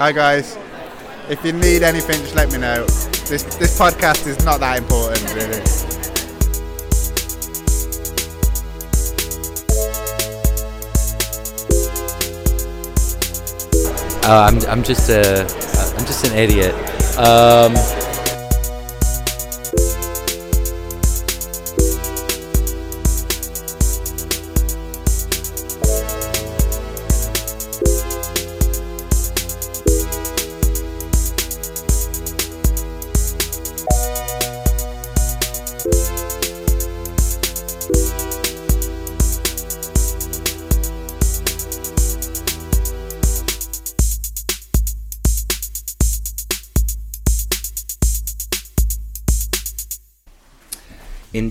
Hi guys. If you need anything, just let me know. This this podcast is not that important, really. Uh, I'm, I'm just a I'm just an idiot. Um,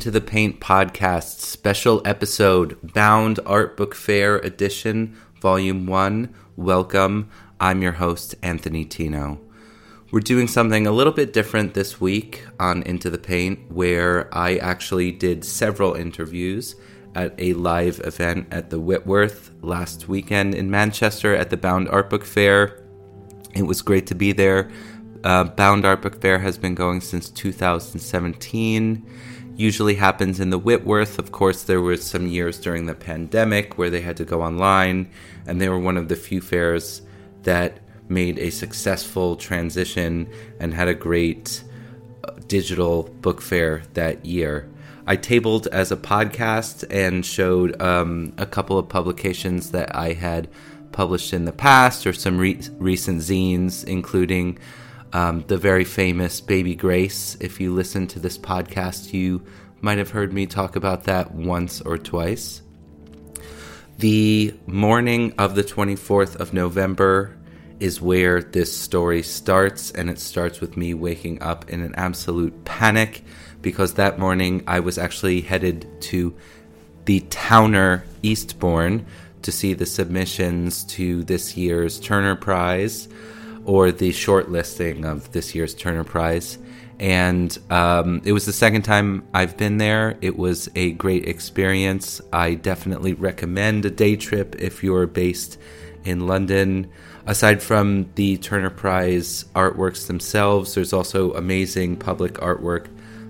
Into the Paint podcast special episode, Bound Art Book Fair Edition, Volume 1. Welcome. I'm your host, Anthony Tino. We're doing something a little bit different this week on Into the Paint, where I actually did several interviews at a live event at the Whitworth last weekend in Manchester at the Bound Art Book Fair. It was great to be there. Uh, Bound Art Book Fair has been going since 2017 usually happens in the Whitworth. Of course, there were some years during the pandemic where they had to go online, and they were one of the few fairs that made a successful transition and had a great uh, digital book fair that year. I tabled as a podcast and showed um, a couple of publications that I had published in the past or some re- recent zines, including um, the very famous Baby Grace. If you listen to this podcast, you might have heard me talk about that once or twice. The morning of the 24th of November is where this story starts, and it starts with me waking up in an absolute panic because that morning I was actually headed to the Towner Eastbourne to see the submissions to this year's Turner Prize or the shortlisting of this year's Turner Prize. And um, it was the second time I've been there. It was a great experience. I definitely recommend a day trip if you're based in London. Aside from the Turner Prize artworks themselves, there's also amazing public artwork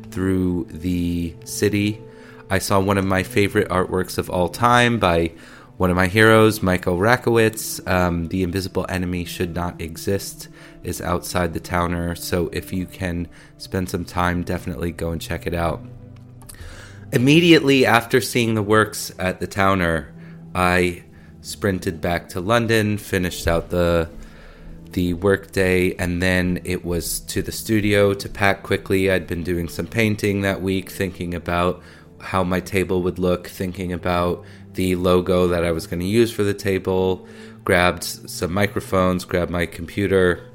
through the city. I saw one of my favorite artworks of all time by one of my heroes, Michael Rakowitz, um, The Invisible Enemy Should Not Exist, is outside the Towner. So if you can spend some time, definitely go and check it out. Immediately after seeing the works at the Towner, I sprinted back to London, finished out the the workday, and then it was to the studio to pack quickly. I'd been doing some painting that week, thinking about how my table would look, thinking about the logo that I was going to use for the table, grabbed some microphones, grabbed my computer,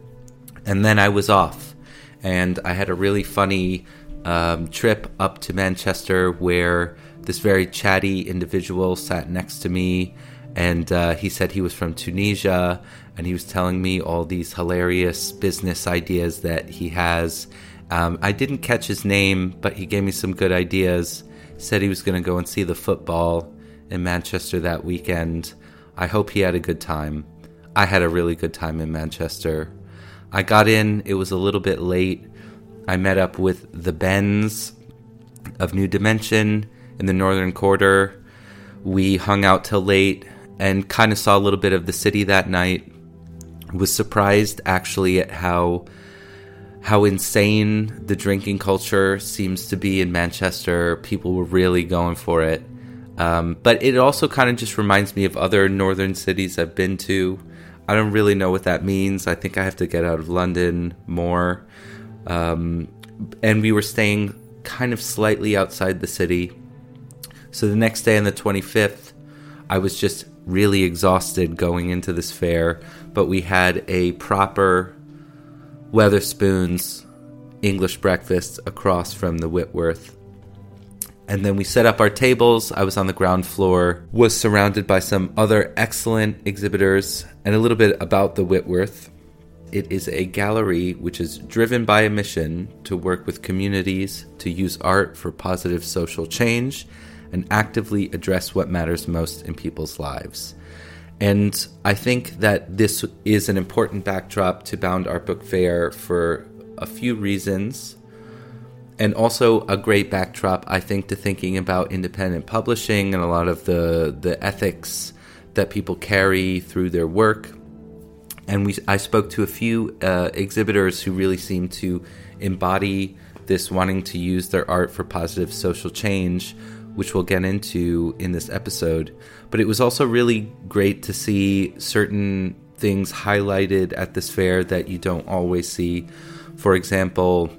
and then I was off. And I had a really funny um, trip up to Manchester where this very chatty individual sat next to me. And uh, he said he was from Tunisia and he was telling me all these hilarious business ideas that he has. Um, I didn't catch his name, but he gave me some good ideas. Said he was going to go and see the football in Manchester that weekend. I hope he had a good time. I had a really good time in Manchester. I got in, it was a little bit late. I met up with the Bens of New Dimension in the Northern Quarter. We hung out till late and kind of saw a little bit of the city that night. Was surprised actually at how how insane the drinking culture seems to be in Manchester. People were really going for it. Um, but it also kind of just reminds me of other northern cities I've been to. I don't really know what that means. I think I have to get out of London more. Um, and we were staying kind of slightly outside the city. So the next day on the 25th, I was just really exhausted going into this fair, but we had a proper Wetherspoons English breakfast across from the Whitworth and then we set up our tables. I was on the ground floor, was surrounded by some other excellent exhibitors, and a little bit about the Whitworth. It is a gallery which is driven by a mission to work with communities to use art for positive social change and actively address what matters most in people's lives. And I think that this is an important backdrop to Bound Art Book Fair for a few reasons. And also a great backdrop, I think, to thinking about independent publishing and a lot of the, the ethics that people carry through their work. And we, I spoke to a few uh, exhibitors who really seem to embody this wanting to use their art for positive social change, which we'll get into in this episode. But it was also really great to see certain things highlighted at this fair that you don't always see. For example,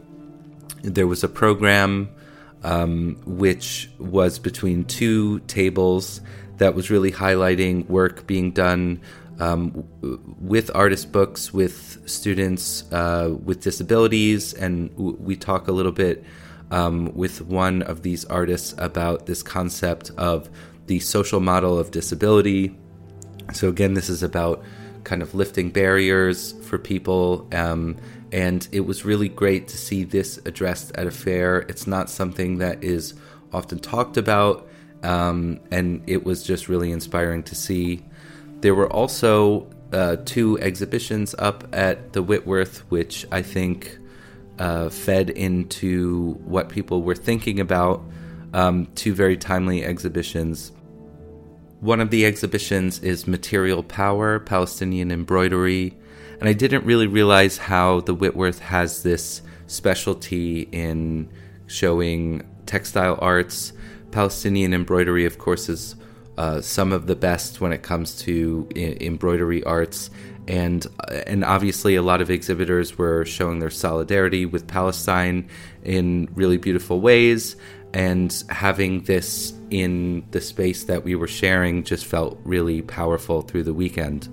there was a program um, which was between two tables that was really highlighting work being done um, with artist books with students uh, with disabilities, and w- we talk a little bit um, with one of these artists about this concept of the social model of disability. So, again, this is about kind of lifting barriers for people. Um, and it was really great to see this addressed at a fair. It's not something that is often talked about, um, and it was just really inspiring to see. There were also uh, two exhibitions up at the Whitworth, which I think uh, fed into what people were thinking about. Um, two very timely exhibitions. One of the exhibitions is Material Power, Palestinian Embroidery. And I didn't really realize how the Whitworth has this specialty in showing textile arts. Palestinian embroidery, of course, is uh, some of the best when it comes to I- embroidery arts. And uh, and obviously, a lot of exhibitors were showing their solidarity with Palestine in really beautiful ways. And having this in the space that we were sharing just felt really powerful through the weekend,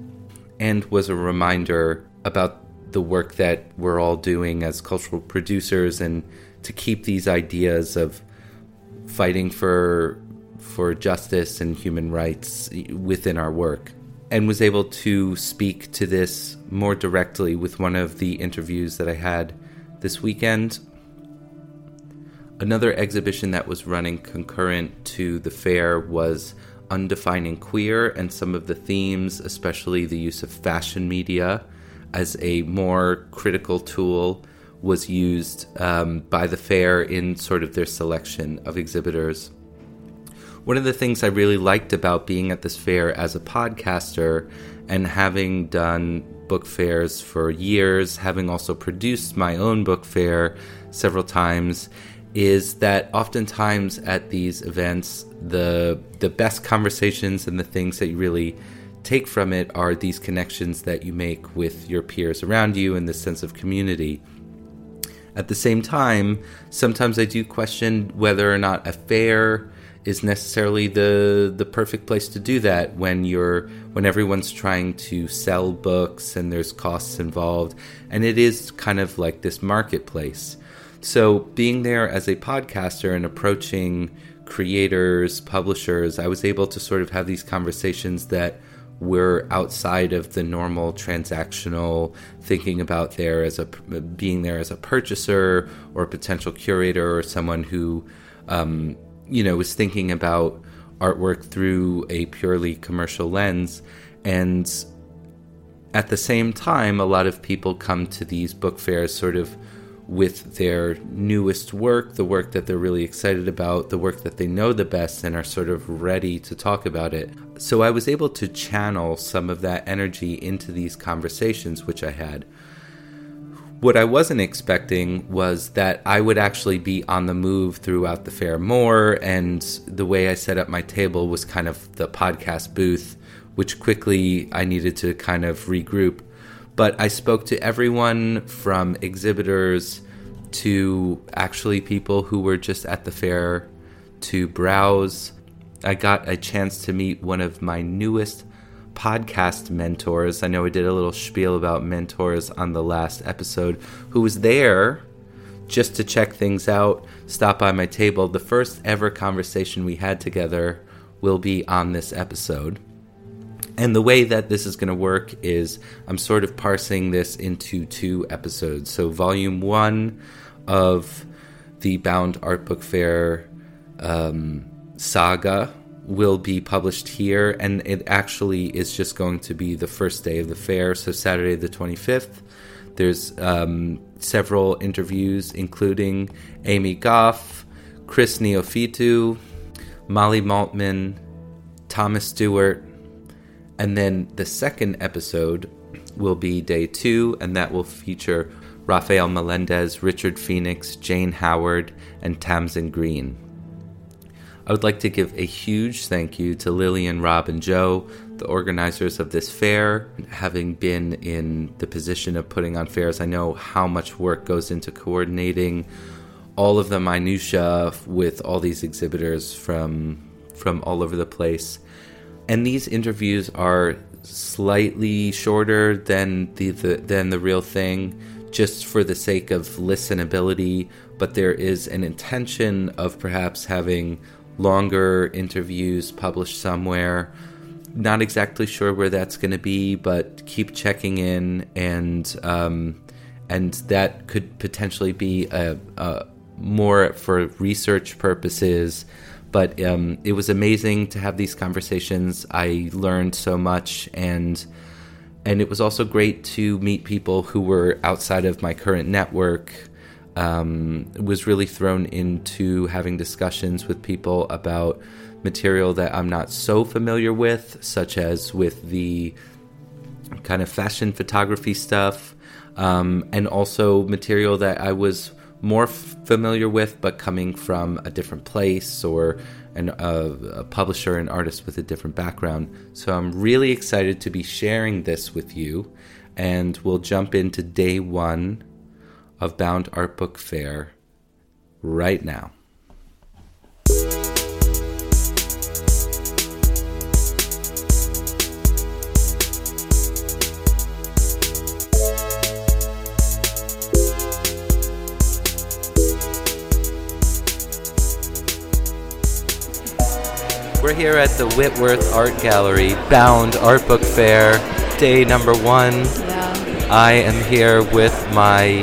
and was a reminder about the work that we're all doing as cultural producers, and to keep these ideas of fighting for for justice and human rights within our work and was able to speak to this more directly with one of the interviews that I had this weekend. Another exhibition that was running concurrent to the fair was Undefining Queer, and some of the themes, especially the use of fashion media as a more critical tool, was used um, by the fair in sort of their selection of exhibitors. One of the things I really liked about being at this fair as a podcaster and having done book fairs for years, having also produced my own book fair several times, is that oftentimes at these events, the the best conversations and the things that you really take from it are these connections that you make with your peers around you and this sense of community. At the same time, sometimes I do question whether or not a fair is necessarily the the perfect place to do that when you're when everyone's trying to sell books and there's costs involved and it is kind of like this marketplace so being there as a podcaster and approaching creators publishers i was able to sort of have these conversations that were outside of the normal transactional thinking about there as a being there as a purchaser or a potential curator or someone who um, you know, was thinking about artwork through a purely commercial lens. And at the same time, a lot of people come to these book fairs sort of with their newest work, the work that they're really excited about, the work that they know the best, and are sort of ready to talk about it. So I was able to channel some of that energy into these conversations, which I had. What I wasn't expecting was that I would actually be on the move throughout the fair more, and the way I set up my table was kind of the podcast booth, which quickly I needed to kind of regroup. But I spoke to everyone from exhibitors to actually people who were just at the fair to browse. I got a chance to meet one of my newest podcast mentors. I know I did a little spiel about mentors on the last episode, who was there just to check things out, stop by my table. The first ever conversation we had together will be on this episode. And the way that this is going to work is I'm sort of parsing this into two episodes. So, volume one of the Bound Art Book Fair um, saga will be published here, and it actually is just going to be the first day of the fair, so Saturday the 25th. There's um, several interviews, including Amy Gough, Chris Neophytou, Molly Maltman, Thomas Stewart, and then the second episode will be day two, and that will feature Rafael Melendez, Richard Phoenix, Jane Howard, and Tamsin Green. I would like to give a huge thank you to Lillian, Rob, and Joe, the organizers of this fair. Having been in the position of putting on fairs, I know how much work goes into coordinating all of the minutiae with all these exhibitors from from all over the place. And these interviews are slightly shorter than the, the than the real thing just for the sake of listenability, but there is an intention of perhaps having longer interviews published somewhere. Not exactly sure where that's going to be, but keep checking in, and um, and that could potentially be a, a more for research purposes. But um, it was amazing to have these conversations. I learned so much, and and it was also great to meet people who were outside of my current network. Um, was really thrown into having discussions with people about material that I'm not so familiar with, such as with the kind of fashion photography stuff, um, and also material that I was more f- familiar with, but coming from a different place or an, uh, a publisher and artist with a different background. So I'm really excited to be sharing this with you, and we'll jump into day one of Bound Art Book Fair right now. We're here at the Whitworth Art Gallery, Bound Art Book Fair, day number one. Yeah. I am here with my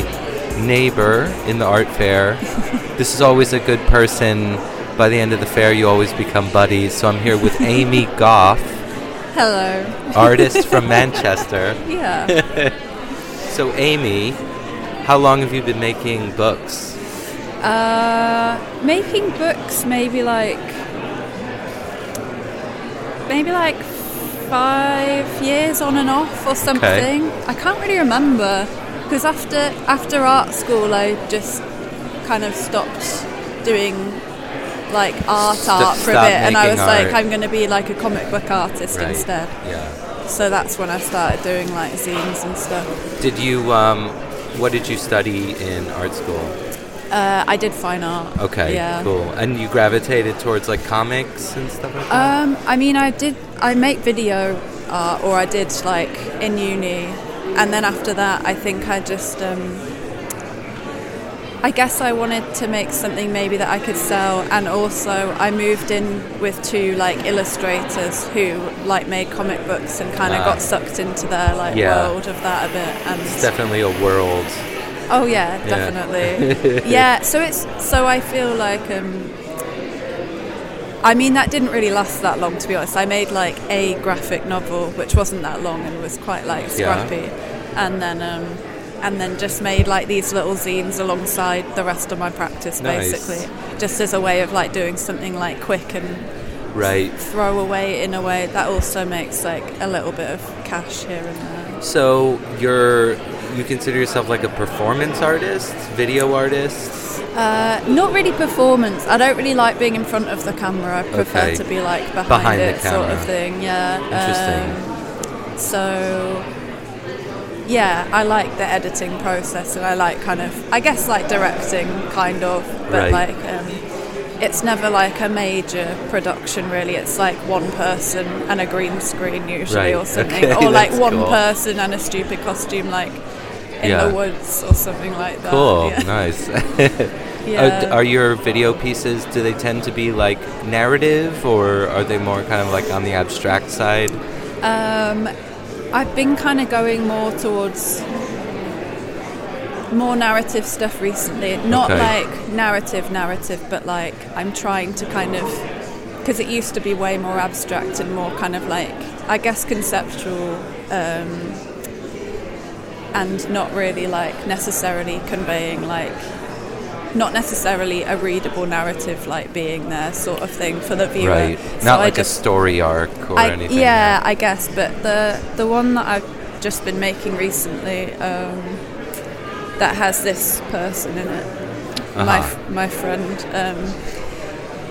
neighbor in the art fair. this is always a good person. By the end of the fair, you always become buddies. So I'm here with Amy Gough, Hello. artist from Manchester. Yeah. So, Amy, how long have you been making books? uh, making books, maybe like, maybe like five years on and off or something. I can't really remember because after after art school, I just kind of stopped doing like art St- art for a bit, and I was like, art. I'm going to be like a comic book artist Right. instead. Yeah. So that's when I started doing like zines and stuff. Did you, um, what did you study in art school? Uh, I did fine art. Okay, Yeah. cool. And you gravitated towards like comics and stuff like that? Um, I mean, I did. I make video art, or I did like in uni, and then after that, I think I just. Um, I guess I wanted to make something maybe that I could sell, and also I moved in with two like illustrators who like made comic books and kind of Ah. got sucked into their like Yeah. world of that a bit. And it's definitely a world. Oh yeah, Yeah. definitely. yeah, so it's so I feel like um I mean that didn't really last that long to be honest. I made like a graphic novel which wasn't that long and was quite like Yeah. scrappy. And then um and then just made like these little zines alongside the rest of my practice Nice. basically. Just as a way of like doing something like quick and Right. throw away in a way that also makes like a little bit of cash here and there. So you're you consider yourself like a performance artist, video artist? Uh, not really performance. I don't really like being in front of the camera. I prefer Okay. to be like behind, Behind the it, sort of thing. Yeah. Interesting. Um, so, yeah, I like the editing process, and I like kind of, I guess, like directing, kind of, but Right. like. Um, it's never like a major production, really. It's like one person and a green screen usually, Right. or something, Okay, or like one cool. person and a stupid costume, like in Yeah. the woods or something like that. Cool, Yeah. nice. Yeah. Are, are your video pieces? Do they tend to be like narrative, or are they more kind of like on the abstract side? Um, I've been kind of going more towards more narrative stuff recently. Not Okay. like narrative, narrative, but like I'm trying to kind of because it used to be way more abstract and more kind of like I guess conceptual um, and not really like necessarily conveying like not necessarily a readable narrative like being there sort of thing for the viewer. Right. So Not I like just- a story arc or I, anything. yeah, I guess, but the the one that I've just been making recently um, that has this person in it, my Uh-huh. f- my friend. Um,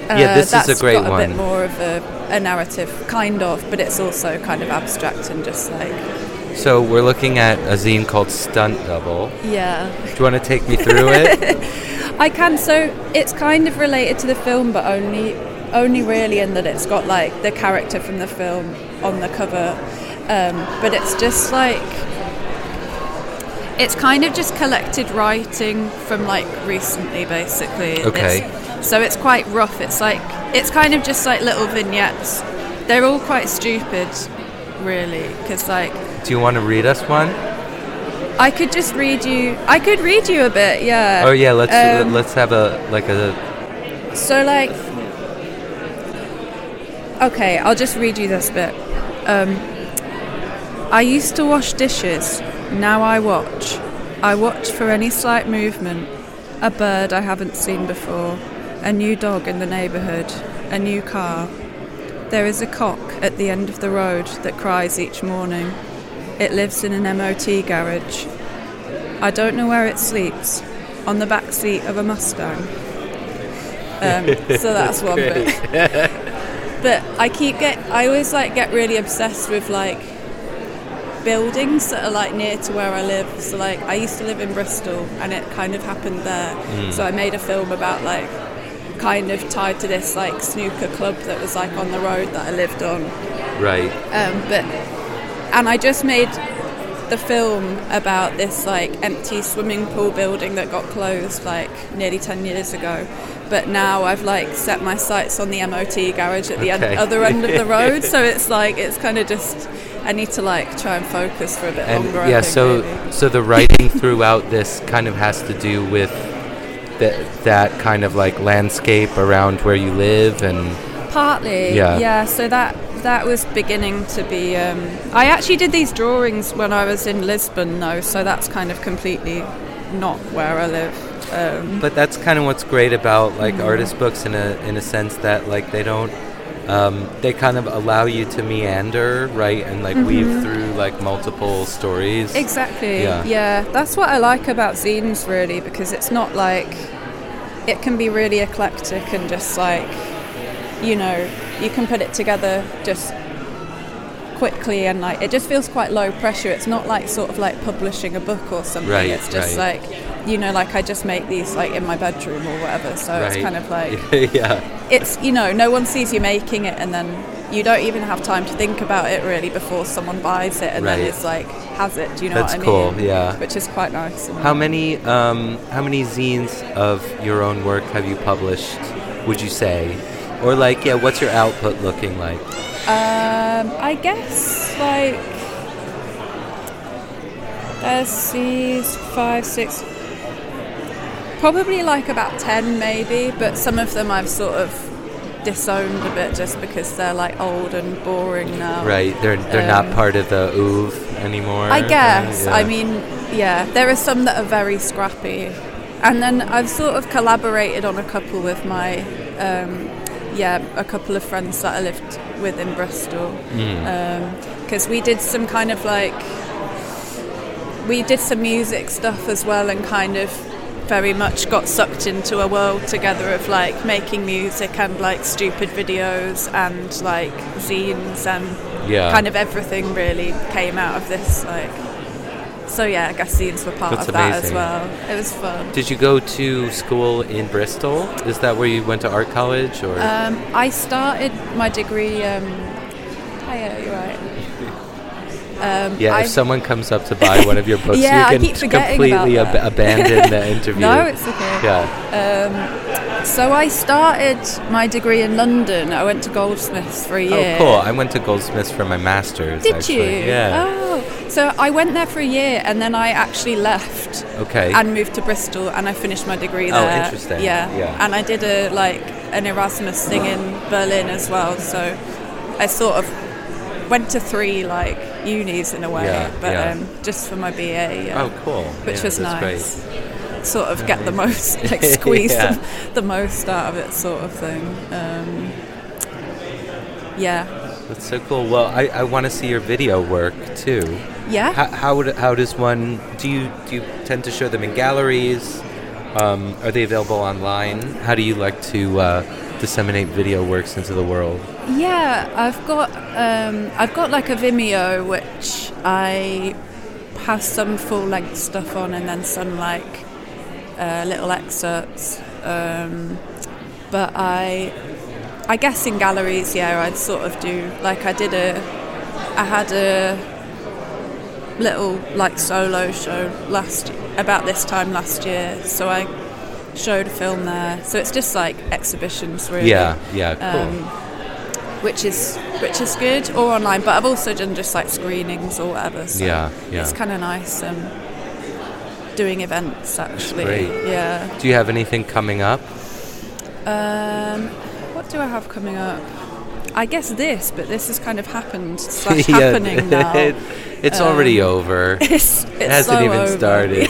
Yeah, uh, this is a that's great got a one. bit more of a, a narrative, kind of, but it's also kind of abstract and just like So we're looking at a zine called Stunt Double. yeah. Do you want to take me through it? I can. So it's kind of related to the film, but only only really in that it's got like the character from the film on the cover. Um, but it's just like it's kind of just collected writing from like recently, basically. Okay. It's- so it's quite rough. It's like it's kind of just like little vignettes. They're all quite stupid, really, because like Do you want to read us one? I could just read you. I could read you a bit, yeah. Oh yeah, let's Um, let's have a like a So, like, okay, I'll just read you this bit. Um, I used to wash dishes, now I watch. I watch for any slight movement a bird I haven't seen before, a new dog in the neighbourhood, a new car. There is a cock at the end of the road that cries each morning. It lives in an MOT garage. I don't know where it sleeps, on the back seat of a Mustang. Um, so that's one bit. but I keep get I always like get really obsessed with like buildings that are like near to where I live. So like I used to live in Bristol and it kind of happened there. So I made a film about like kind of tied to this like snooker club that was like on the road that I lived on. right. Um, but and I just made the film about this like empty swimming pool building that got closed like nearly 10 years ago but now I've like set my sights on the MOT garage at the Okay. end, other end of the road so it's like it's kind of just I need to like try and focus for a bit And longer yeah, think, so really. so the writing throughout this kind of has to do with that that kind of like landscape around where you live and Partly, Yeah. yeah. So that that was beginning to be. Um, I actually did these drawings when I was in Lisbon, though, so that's kind of completely not where I live. Um, But that's kind of what's great about like artist books in a in a sense that like they don't um, they kind of allow you to meander right and like weave through like multiple stories. exactly. Yeah. Yeah. That's what I like about zines, really, because it's not like it can be really eclectic and just like you know you can put it together just quickly and like it just feels quite low pressure it's not like sort of like publishing a book or something Right, it's just right. like you know like i just make these like in my bedroom or whatever so it's kind of like yeah. it's you know no one sees you making it and then you don't even have time to think about it really before someone buys it and then it's like has it do you know That's what i cool, mean yeah. which is quite nice How many um, how many zines of your own work have you published? Would you say, or like yeah, what's your output looking like? Um, I guess like there's these five, six, probably like about ten maybe, but some of them I've sort of disowned a bit just because they're like old and boring now. Right, they're they're not Um, part of the oeuvre anymore. I guess. Yeah. I mean, yeah, there are some that are very scrappy, and then I've sort of collaborated on a couple with my, um, yeah, a couple of friends that I lived with in Bristol, hmm. um, because we did some kind of like, we did some music stuff as well, and kind of very much got sucked into a world together of like making music and like stupid videos and like zines and Yeah. kind of everything really came out of this like so yeah guess were part That's of that as well. It was fun. Did you go to school in Bristol? Is that where you went to art college, or? Um, I started my degree um, oh yeah you're right um, yeah? I, if someone comes up to buy one of your books, Yeah, you can completely ab- abandon the interview. no it's okay yeah. so I started my degree in London I went to Goldsmiths for a year Oh, cool! I went to Goldsmiths for my master's. did actually. you Yeah. oh so I went there for a year and then I actually left Okay. and moved to Bristol and I finished my degree there. Oh, interesting. Yeah. Yeah. And I did a like an Erasmus thing in Berlin as well. So I sort of went to three like unis in a way, Yeah, but yeah. Um, just for my BA. Yeah, Oh, cool. which was nice. Great. Sort of get the most, like squeeze the, the most out of it, sort of thing. Um, yeah, That's so cool. Well, I, I want to see your video work too. yeah. How, how, would, how does one do you do you tend to show them in galleries? Um, are they available online? How do you like to uh, disseminate video works into the world? Yeah, I've got um, I've got like a Vimeo which I have some full length stuff on and then some like uh, little excerpts. Um, but I I guess in galleries, yeah, I'd sort of do like I did a I had a little like solo show last about this time last year, so I showed a film there. So it's just like exhibitions, really Yeah, yeah, cool. um, which is which is good or online but I've also done just like screenings or whatever so Yeah, yeah. it's kind of nice um, doing events actually great. yeah do you have anything coming up? um, what do I have coming up I guess this but this has kind of happened slash Yeah, happening now it- it's already over. it's, it's It hasn't so even over. started.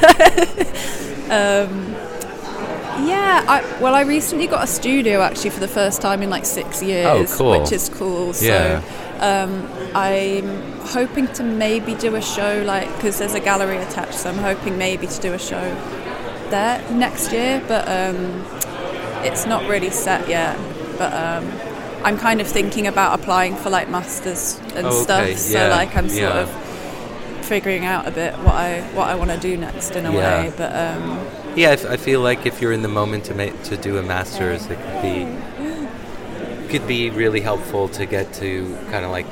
Yeah, I, well, I recently got a studio actually for the first time in like six years, cool. which is cool. Yeah. So um, I'm hoping to maybe do a show like because there's a gallery attached, so I'm hoping maybe to do a show there next year, but um, it's not really set yet. But um, I'm kind of thinking about applying for like masters and Oh, okay, stuff. yeah, So like I'm sort yeah. of figuring out a bit what I what I want to do next in a Yeah. way. But um, Yeah, I f- I feel like if you're in the moment to make to do a master's, it could be could be really helpful to get to kind of like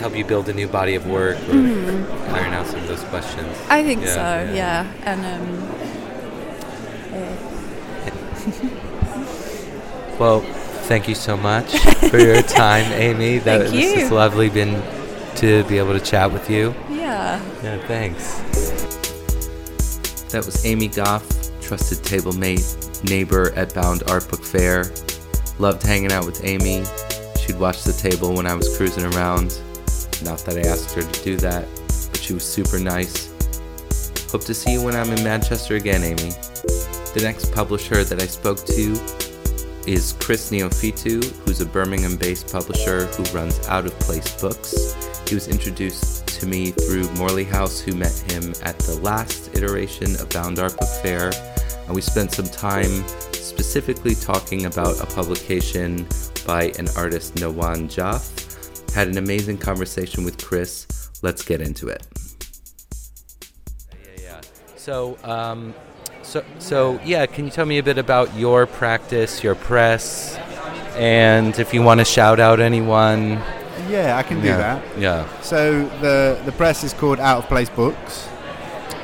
help you build a new body of work or iron out some of those questions. Mm-hmm. I think Yeah, so, yeah. yeah. And um, Well, thank you so much for your time, Amy. That Thank this you. is lovely been to be able to chat with you. yeah. Yeah, thanks. That was Amy Gough, trusted table mate, neighbor at Bound Art Book Fair. Loved hanging out with Amy. She'd watch the table when I was cruising around. Not that I asked her to do that, but she was super nice. Hope to see you when I'm in Manchester again, Amy. The next publisher that I spoke to is Chris Neophytou, who's a Birmingham based publisher who runs Out of Place Books. He was introduced to me through Morley House, who met him at the last iteration of Bound Art Book Fair, and we spent some time specifically talking about a publication by an artist, Nahwand Jaff. Had an amazing conversation with Chris. Let's get into it. Yeah, yeah. So, um, so, so yeah. Can you tell me a bit about your practice, your press, and if you want to shout out anyone? Yeah, I can do yeah. that. Yeah. So the the press is called Out of Place Books,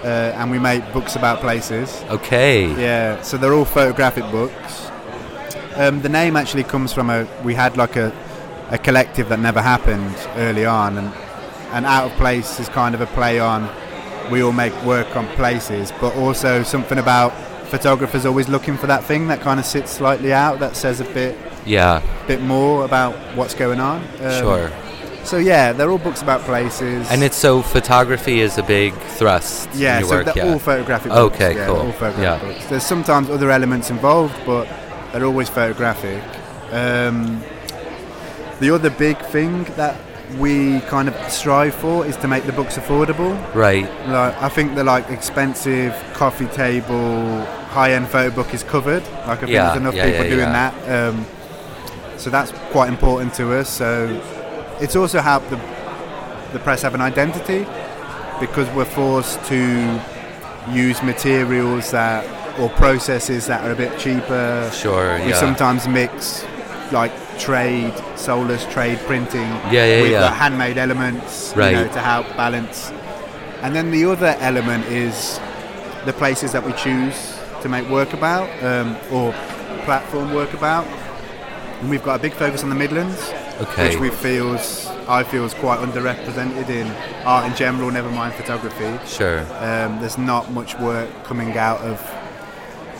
uh, and we make books about places. Okay. Yeah, so they're all photographic books. Um, the name actually comes from a we had like a, a collective that never happened early on, and and Out of Place is kind of a play on we all make work on places, but also something about photographers always looking for that thing that kind of sits slightly out that says a bit Yeah. bit more about what's going on. Um, Sure. So yeah, they're all books about places. And it's so photography is a big thrust yeah, in your so work. they're yeah. all photographic books. Okay, yeah, cool. All photographic Yeah. books. There's sometimes other elements involved, but they're always photographic. Um, the other big thing that we kind of strive for is to make the books affordable. right. Like I think the like expensive coffee table high-end photo book is covered. Like I think Yeah, there's enough people doing that. Um, so that's quite important to us. So it's also helped the the press have an identity because we're forced to use materials that or processes that are a bit cheaper. Sure. We yeah. sometimes mix like trade, soulless trade printing Yeah, yeah, with yeah. the handmade elements you Right. know, to help balance. And then the other element is the places that we choose to make work about um, or platform work about. And we've got a big focus on the Midlands, Okay. which we feels I feel is quite underrepresented in art in general, never mind photography. Sure. Um, there's not much work coming out of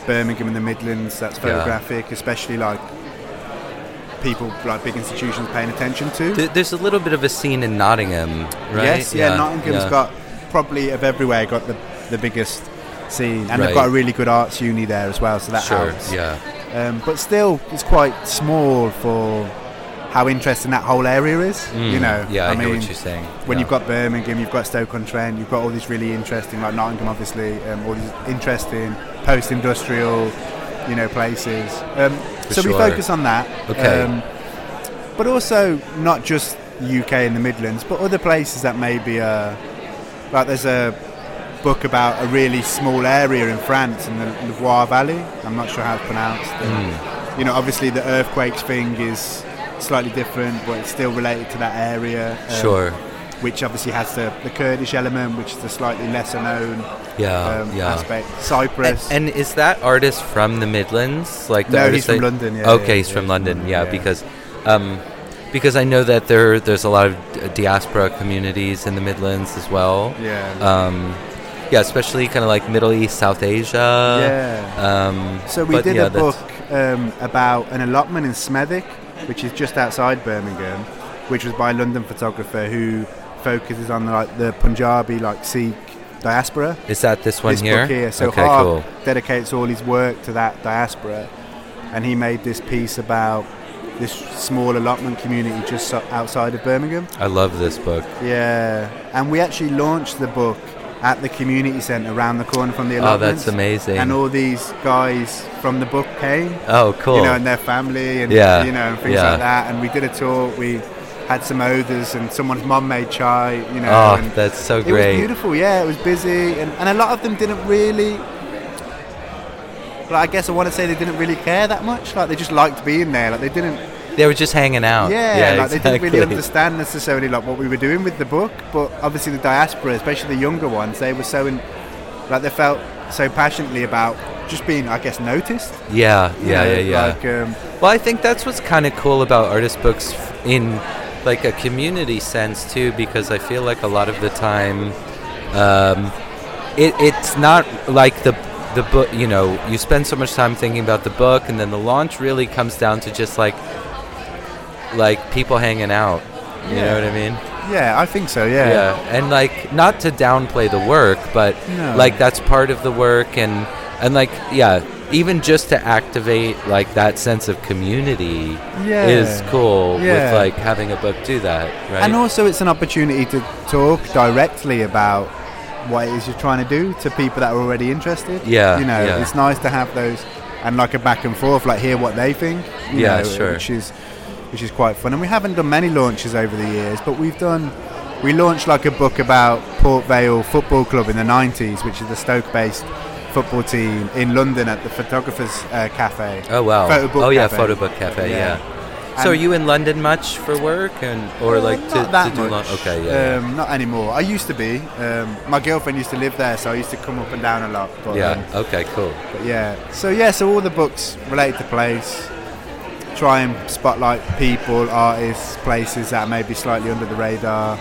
Birmingham and the Midlands that's Yeah. photographic, especially like people like big institutions paying attention to. Th- There's a little bit of a scene in Nottingham, right? Yes, yeah, Nottingham's yeah. got probably of everywhere got the the biggest scene, and Right. they've got a really good arts uni there as well, so that Sure, helps. yeah. Um, but still, it's quite small for how interesting that whole area is. Mm, You know, yeah, I, mean, know what you're saying. when yeah. you've got Birmingham, you've got Stoke-on-Trent, you've got all these really interesting, like Nottingham, obviously, um, all these interesting post-industrial, you know, places. Um, so we focus on that. Okay. Um, but also not just UK and the Midlands, but other places that maybe, uh, like there's a book about a really small area in France in the Loire Valley. I'm not sure how it's pronounced. Hmm. You know, obviously the earthquakes thing is slightly different, but it's still related to that area. um, Sure. Which obviously has the, the Kurdish element, which is the slightly lesser known Yeah, um, yeah. aspect. And, Cyprus. and is that artist from the Midlands? Like the No, he's from London, yeah, okay, yeah, he's from he's from London. London, yeah, yeah. because um, because I know that there there's a lot of diaspora communities in the Midlands as well. yeah. Um, yeah, especially kind of like Middle East, South Asia. yeah. Um, So we did yeah, a book um, about an allotment in Smethwick, which is just outside Birmingham, which was by a London photographer who focuses on like the Punjabi like Sikh diaspora. Is that this one this here? book here. So okay, cool. dedicates all his work to that diaspora, and he made this piece about this small allotment community just outside of Birmingham. I love this book. Yeah, and we actually launched the book at the community centre around the corner from the Oh, that's amazing. And all these guys from the book came oh, cool. you know, and their family and Yeah, you know, and things yeah. like that. And we did a tour. We had some others, and someone's mum made chai. You know, oh, and that's so great! it was beautiful. Yeah, it was busy, and, and a lot of them didn't really. Like, I guess I want to say they didn't really care that much. Like they just liked being there. Like they didn't. They were just hanging out. Yeah, like they didn't really understand necessarily like what we were doing with the book. But obviously the diaspora, especially the younger ones, they were so in, like they felt so passionately about just being, I guess, noticed. Yeah, yeah, know, yeah, yeah. Like, um, Well, I think that's what's kind of cool about artist books in like a community sense too, because I feel like a lot of the time, um, it, it's not like the the book. You know, you spend so much time thinking about the book, and then the launch really comes down to just like like people hanging out. You Yeah. know what I mean? yeah, I think so. Yeah. yeah and like not to downplay the work but No. like that's part of the work and and like yeah even just to activate like that sense of community Yeah. is cool Yeah. with like having a book do that right And also, it's an opportunity to talk directly about what it is you're trying to do to people that are already interested. Yeah, you know, yeah. it's nice to have those and like a back and forth, like hear what they think. Yeah, know, sure. Which is which is quite fun. And we haven't done many launches over the years, but we've done. We launched like a book about Port Vale Football Club in the 90s, which is the Stoke-based football team in London at the Photographers uh, Cafe. oh wow oh yeah cafe. photo book cafe yeah, Yeah. so And- are you in london much for work and or Uh, like to, not that to do much. long okay yeah Um, not anymore. I used to be. Um, my girlfriend used to live there, so I used to come up and down a lot. But, yeah, um, okay cool but yeah. So yeah. So all the books related to place. Try and spotlight people, artists, places that may be slightly under the radar.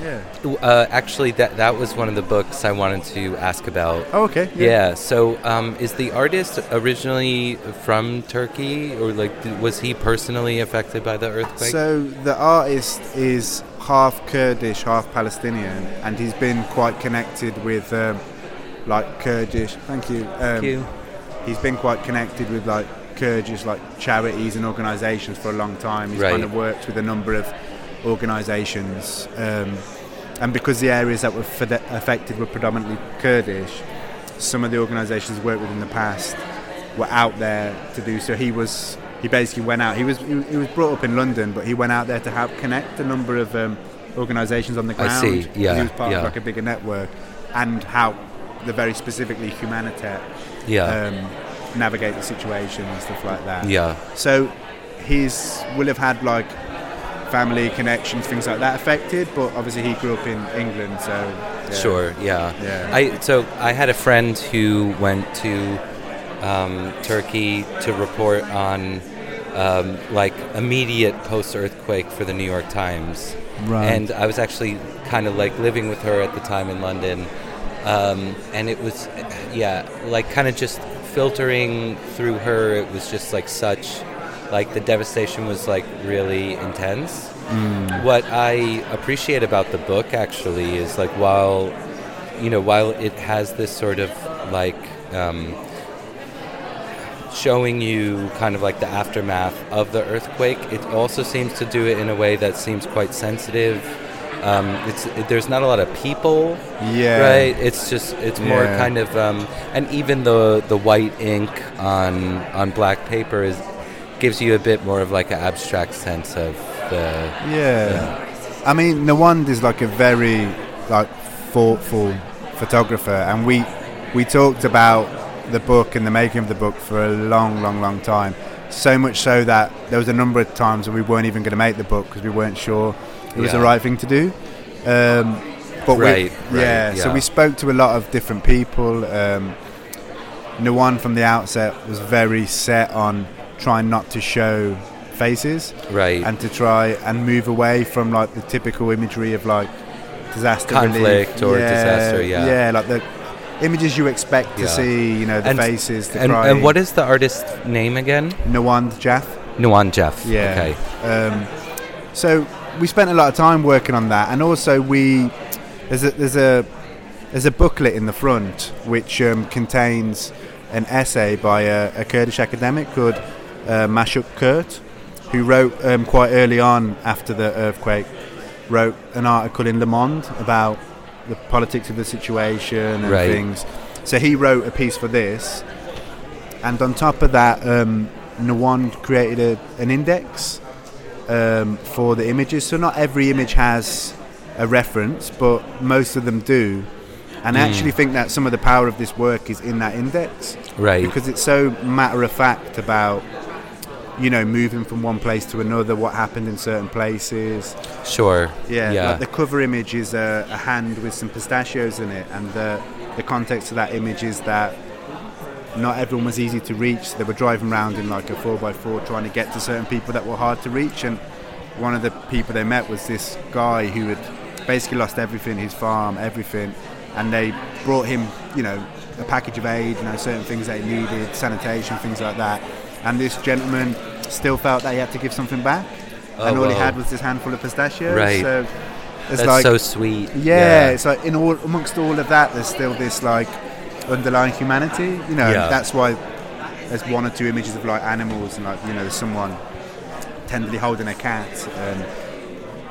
Yeah. uh, actually that that was one of the books i wanted to ask about Oh, okay. Yeah. So, um, is the artist originally from Turkey, or like was he personally affected by the earthquake? So the artist is half Kurdish, half Palestinian, and he's been quite connected with um, like Kurdish. Thank you. Um, Thank you. he's been quite connected with like Kurdish like charities and organisations for a long time. He's Right. kind of worked with a number of organisations, um, and because the areas that were fede- affected were predominantly Kurdish, some of the organisations worked with in the past were out there to do so. He was he basically went out. He was he, he was brought up in London, but he went out there to help connect a number of um, organisations on the ground. I see, yeah, he was part yeah. of like a bigger network, and how the very specifically humanitarian yeah. um, navigate the situation and stuff like that. yeah. So he's will have had like family connections, things like that affected, but obviously he grew up in England, so yeah. Sure. Yeah. Yeah. I so I had a friend who went to um, Turkey to report on um, like immediate post earthquake for the New York Times. Right. And I was actually kind of like living with her at the time in London. Um, and it was, yeah, like kind of just filtering through her. It was just like such like the devastation was like really intense. What I appreciate about the book actually is like while you know while it has this sort of like um, showing you kind of like the aftermath of the earthquake, it also seems to do it in a way that seems quite sensitive. Um, it's it, there's not a lot of people, Yeah. right? It's just it's more Yeah. kind of um, and even the the white ink on on black paper is gives you a bit more of like an abstract sense of the Yeah. I mean, Nahwand is like a very like thoughtful photographer, and we we talked about the book and the making of the book for a long, long, long time. So much so that there was a number of times when we weren't even going to make the book because we weren't sure it was the right thing to do. Um, but Right, we, right, yeah, so we spoke to a lot of different people. Um, Nahwand from the outset was very set on trying not to show faces right and to try and move away from like the typical imagery of like disaster Conflict relief. or disaster, yeah. yeah like the images you expect to Yeah. see you know the And- faces the and, and what is the artist's name again? Nahwand Jaff Nuan Jeff. yeah Okay. um, so we spent a lot of time working on that and also we there's a there's a there's a booklet in the front which um, contains an essay by a, a Kurdish academic called uh, Mashuk Kurt, who wrote um, quite early on after the earthquake, wrote an article in Le Monde about the politics of the situation and Right. things. So he wrote a piece for this, and on top of that, um, Nahwand created a, an index um, for the images. So not every image has a reference, but most of them do. And I Mm. actually think that some of the power of this work is in that index Right. because it's so matter of fact about you know moving from one place to another, what happened in certain places. Sure. Yeah, Yeah. Like the cover image is a, a hand with some pistachios in it, and the the context of that image is that not everyone was easy to reach. They were driving around in like a four x four trying to get to certain people that were hard to reach, and one of the people they met was this guy who had basically lost everything, his farm, everything, and they brought him, you know, a package of aid, you know, certain things that he needed, sanitation, things like that. And this gentleman still felt that he had to give something back, Oh, and all he had was this handful of pistachios. Right. So it's That's like, so sweet. yeah, it's like in all amongst all of that, there's still this like underlying humanity. You know, Yeah. that's why there's one or two images of like animals and like you know there's someone tenderly holding a cat, and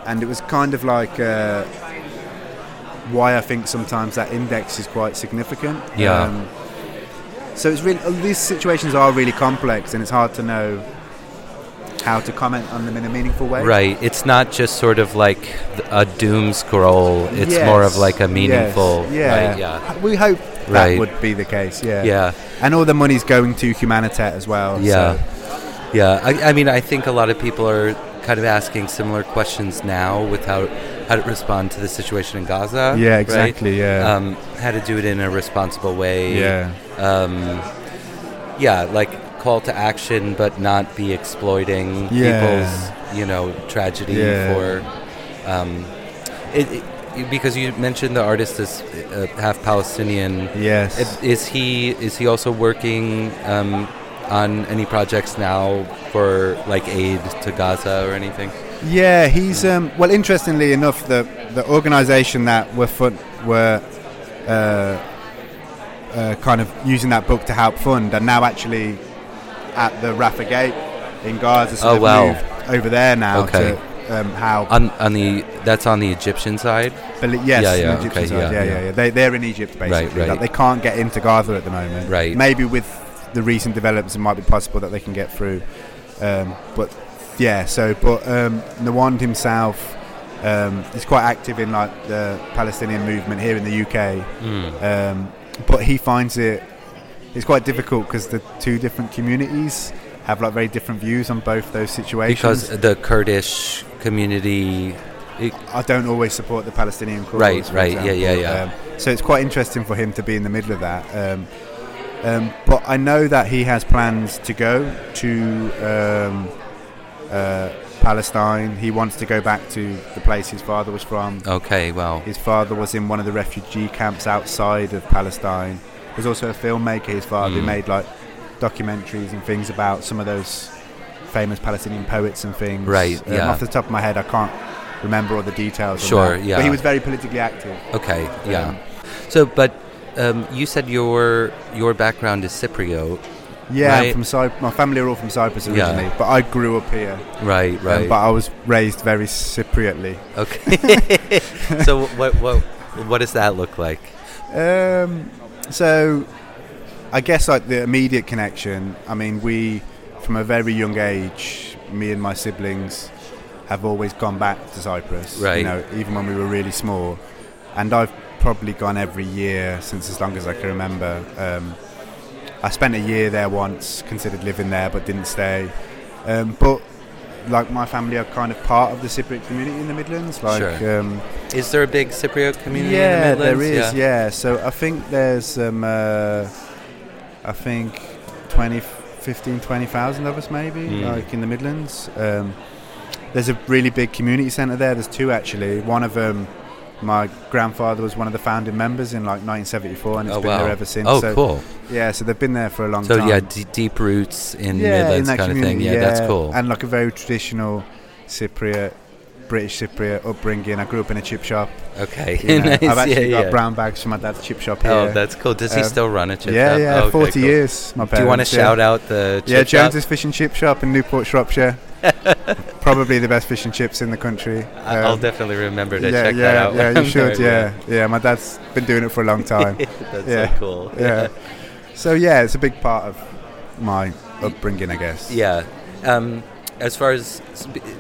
and it was kind of like uh, why I think sometimes that index is quite significant. Um, Yeah. so it's really these situations are really complex, and it's hard to know how to comment on them in a meaningful way. Right. It's not just sort of like a doom scroll. It's Yes, more of like a yes, meaningful. Yeah. Right, yeah. We hope that Right. would be the case. Yeah. Yeah. And all the money's going to Humanitet as well. Yeah. so- Yeah. I, I mean, I think a lot of people are kind of asking similar questions now with how, how to respond to the situation in Gaza. Yeah, right? exactly. Yeah. Um, how to do it in a responsible way. yeah. um, yeah, like call to action, but not be exploiting Yeah. people's, you know, tragedy Yeah. for. Um, it, it, because you mentioned the artist is uh, half Palestinian. Yes. Is he is he also working um, on any projects now for like aid to Gaza or anything? Yeah, he's um, well. Interestingly enough, the the organisation that were fun, were uh, uh, kind of using that book to help fund are now actually at the Rafah Gate in Gaza. So Oh, wow. moved over there now Okay. to um, how. On on the that's on the Egyptian side. Yes, Yeah, yeah, Egyptian okay, side, yeah, yeah, yeah, yeah. They, they're in Egypt basically. right. Like, they can't get into Gaza at the moment. Right. Maybe with the recent developments, it might be possible that they can get through. Um, but yeah, so but um, Nahwand himself um, is quite active in like the Palestinian movement here in the UK. Mm. Um, but he finds it it's quite difficult because the two different communities have like very different views on both those situations. Because the Kurdish community it, I don't always support the Palestinian cause. Right, right, yeah, yeah, yeah. Um, so it's quite interesting for him to be in the middle of that. Um, um, but I know that he has plans to go to um, uh, Palestine. He wants to go back to the place his father was from. Okay, well, His father was in one of the refugee camps outside of Palestine. There's also a filmmaker, his father, who Mm. made like documentaries and things about some of those famous Palestinian poets and things. Right, Um, yeah. Off the top of my head, I can't remember all the details. Sure, that. yeah. But he was very politically active. Okay, yeah. Um, So, but um, you said your your background is Cypriot, Yeah, Right. I'm from Cyprus. My family are all from Cyprus Yeah. originally, but I grew up here. right? um, Right. but I was raised very Cypriotly. okay. so what what what does that look like? Um, so, I guess like the immediate connection. I mean, we from a very young age, me and my siblings have always gone back to Cyprus. Right. You know, even when we were really small, and I've probably gone every year since as long as I can remember. Um, I spent a year there once, considered living there, but didn't stay. Um, but like my family are kind of part of the Cypriot community in the Midlands. Like, Sure. um, Is there a big Cypriot community yeah, in the Midlands? there is. Yeah. so I think there's, um, uh, I think 20, 15, 20,000 of us maybe, Mm. like in the Midlands. Um, there's a really big community centre there. There's two actually. One of them, my grandfather was one of the founding members in like 1974, and it's Oh been wow. there ever since. oh so, cool. Yeah, so they've been there for a long So time. yeah, d- deep roots in yeah, Midlands in that kind of thing. community, Yeah, that's cool. And like a very traditional Cypriot, British Cypriot upbringing. I grew up in a chip shop. okay. You know, nice. I've actually yeah, got yeah. brown bags from my dad's chip shop here. Oh, that's cool. Does he Um, still run a chip yeah, shop? yeah, Oh, okay, 40 cool. years. My parents, Do you want to yeah. shout out the chip Yeah, shop? Jones's Fish and Chip Shop in Newport, Shropshire. Probably the best fish and chips in the country. I- I'll Um, definitely remember to yeah, check yeah, that out. yeah, you I'm should. Yeah, yeah. My dad's been doing it for a long time. that's Yeah. so cool. yeah. So yeah, it's a big part of my upbringing, I guess. Yeah. Um, as far as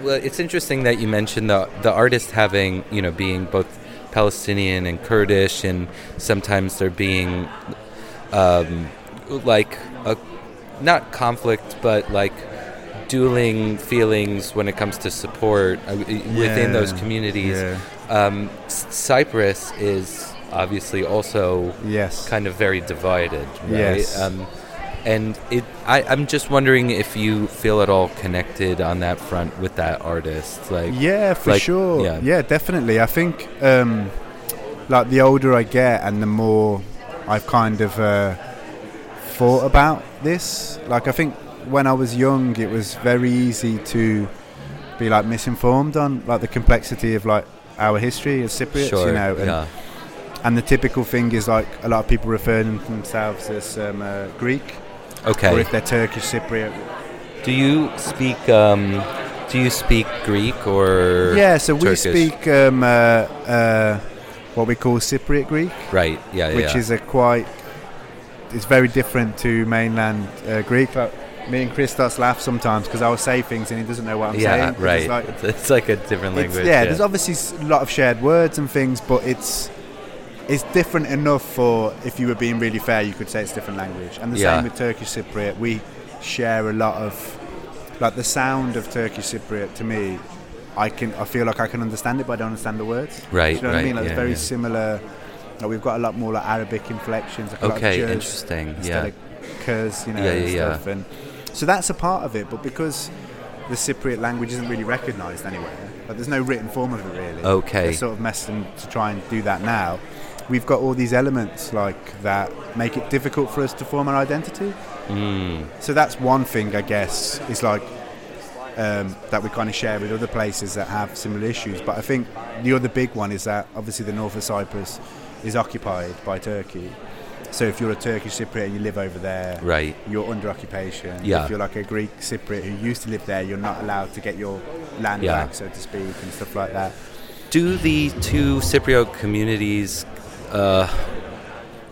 well, it's interesting that you mentioned the the artist having you know being both Palestinian and Kurdish, and sometimes there being um, like a not conflict, but like dueling feelings when it comes to support uh, within those communities. Yeah. Um, Cyprus is obviously also Yes. kind of very divided, right? Yes. Um, and it, I, I'm just wondering if you feel at all connected on that front with that artist, like Yeah, for like, sure. yeah. Yeah. definitely. I think um, like the older I get and the more I've kind of uh, thought about this. Like I think when I was young, it was very easy to be like misinformed on like the complexity of like our history as Cypriots. sure, You know, and, yeah, and the typical thing is like a lot of people refer to themselves as um, uh, Greek, or okay. if they're Turkish Cypriot. Do you speak? Um, do you speak Greek or Yeah, so we speak um, uh, uh, what we call Cypriot Greek. right? Yeah, yeah. which is a quite it's very different to mainland uh, Greek. Like, me and Christos laugh sometimes because I'll say things and he doesn't know what I'm saying. yeah, right. It's like, It's, it's like a different language. yeah, there's obviously a lot of shared words and things, but it's it's different enough for if you were being really fair, you could say it's different language. And the Yeah. same with Turkish Cypriot. We share a lot of like the sound of Turkish Cypriot to me. I can I feel like I can understand it, but I don't understand the words. Right, Do you know what right, I mean? Like yeah, it's very yeah. similar. Like we've got a lot more like Arabic inflections. Like a lot of okay, interesting. instead Yeah, of curs, you know, Yeah, and yeah. stuff. And so that's a part of it. But because the Cypriot language isn't really recognised anywhere, like there's no written form of it really. Okay. They're sort of messing to try and do that now. We've got all these elements like that make it difficult for us to form our identity. mm, So that's one thing, I guess, is like um, that we kind of share with other places that have similar issues. But I think the other big one is that obviously the north of Cyprus is occupied by Turkey. So if you're a Turkish Cypriot and you live over there, right. you're under occupation. Yeah. If you're like a Greek Cypriot who used to live there, you're not allowed to get your land Yeah. back, so to speak, and stuff like that. Do the two Cypriot communities uh,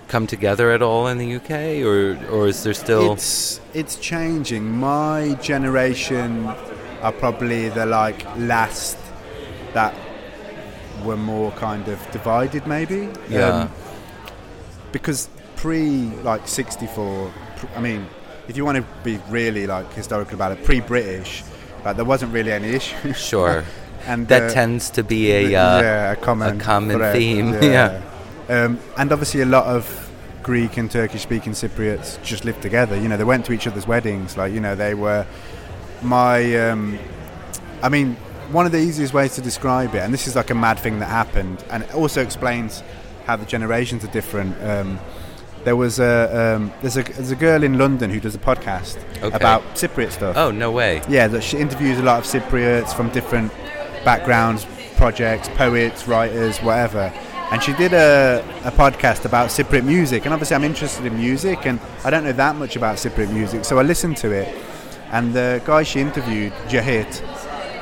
come together at all in the UK, or or is there still? It's it's changing. My generation are probably the like last that were more kind of divided, maybe. Um, Yeah. because pre like '64, pr- I mean, if you want to be really like historical about it, pre-British, like there wasn't really any issue. Sure. and that uh, tends to be a uh, yeah, a common, common thread, theme, Um, and obviously, a lot of Greek and Turkish-speaking Cypriots just lived together. You know, they went to each other's weddings. Like, you know, they were my. Um, I mean, one of the easiest ways to describe it, and this is like a mad thing that happened, and it also explains how the generations are different. Um, there was a um, there's a there's a girl in London who does a podcast Okay. about Cypriot stuff. Oh no way. Yeah, that she interviews a lot of Cypriots from different backgrounds, projects, poets, writers, whatever. And she did a, a podcast about Cypriot music. And obviously, I'm interested in music, and I don't know that much about Cypriot music. So I listened to it. And the guy she interviewed, Jahit,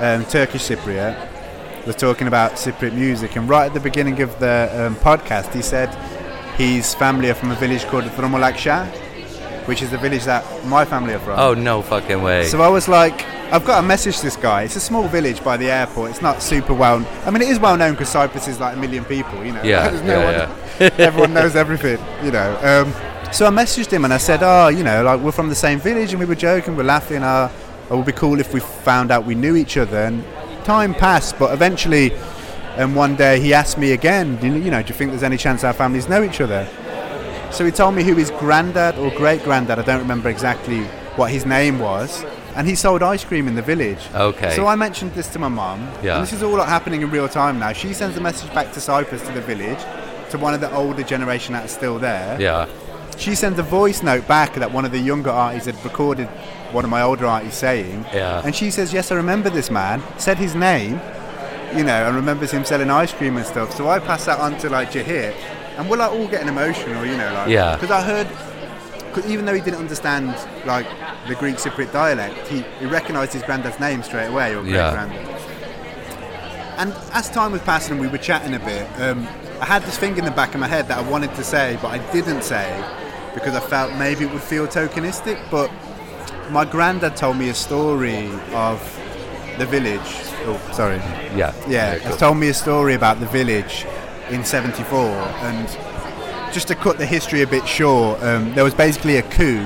um, Turkish Cypriot, was talking about Cypriot music. And right at the beginning of the um, podcast, he said his family are from a village called Dromolaxia, which is the village that my family are from. Oh no fucking way. So I was like, I've got to message this guy. It's a small village by the airport. It's not super well. Known. I mean, it is well known because Cyprus is like a million people. You know, Yeah, no yeah, one- everyone knows everything. You know. Um, so I messaged him and I said, oh, you know, like we're from the same village and we were joking, we're laughing. Uh, it would be cool if we found out we knew each other. And time passed, but eventually, and one day he asked me again, "Do you you know, do you think there's any chance our families know each other? So he told me who his granddad or great granddad, I don't remember exactly what his name was, and he sold ice cream in the village. Okay. So I mentioned this to my mum, Yeah. and this is all like, happening in real time now. She sends a message back to Cyprus to the village, to one of the older generation that's still there. yeah. She sends a voice note back that one of the younger artists had recorded one of my older artists saying. Yeah. And she says, Yes, I remember this man, said his name, you know, and remembers him selling ice cream and stuff. So I pass that on to like Jahit, and we're like all getting emotional, you know, like. Yeah. Because I heard, cause even though he didn't understand like the Greek Cypriot dialect, he, he recognised his granddad's name straight away, or great Yeah. granddad. And as time was passing and we were chatting a bit, um, I had this thing in the back of my head that I wanted to say, but I didn't say because I felt maybe it would feel tokenistic. But my granddad told me a story of the village. Oh, sorry. Yeah. Yeah, he told me a story about the village in '74, and just to cut the history a bit short, um, there was basically a coup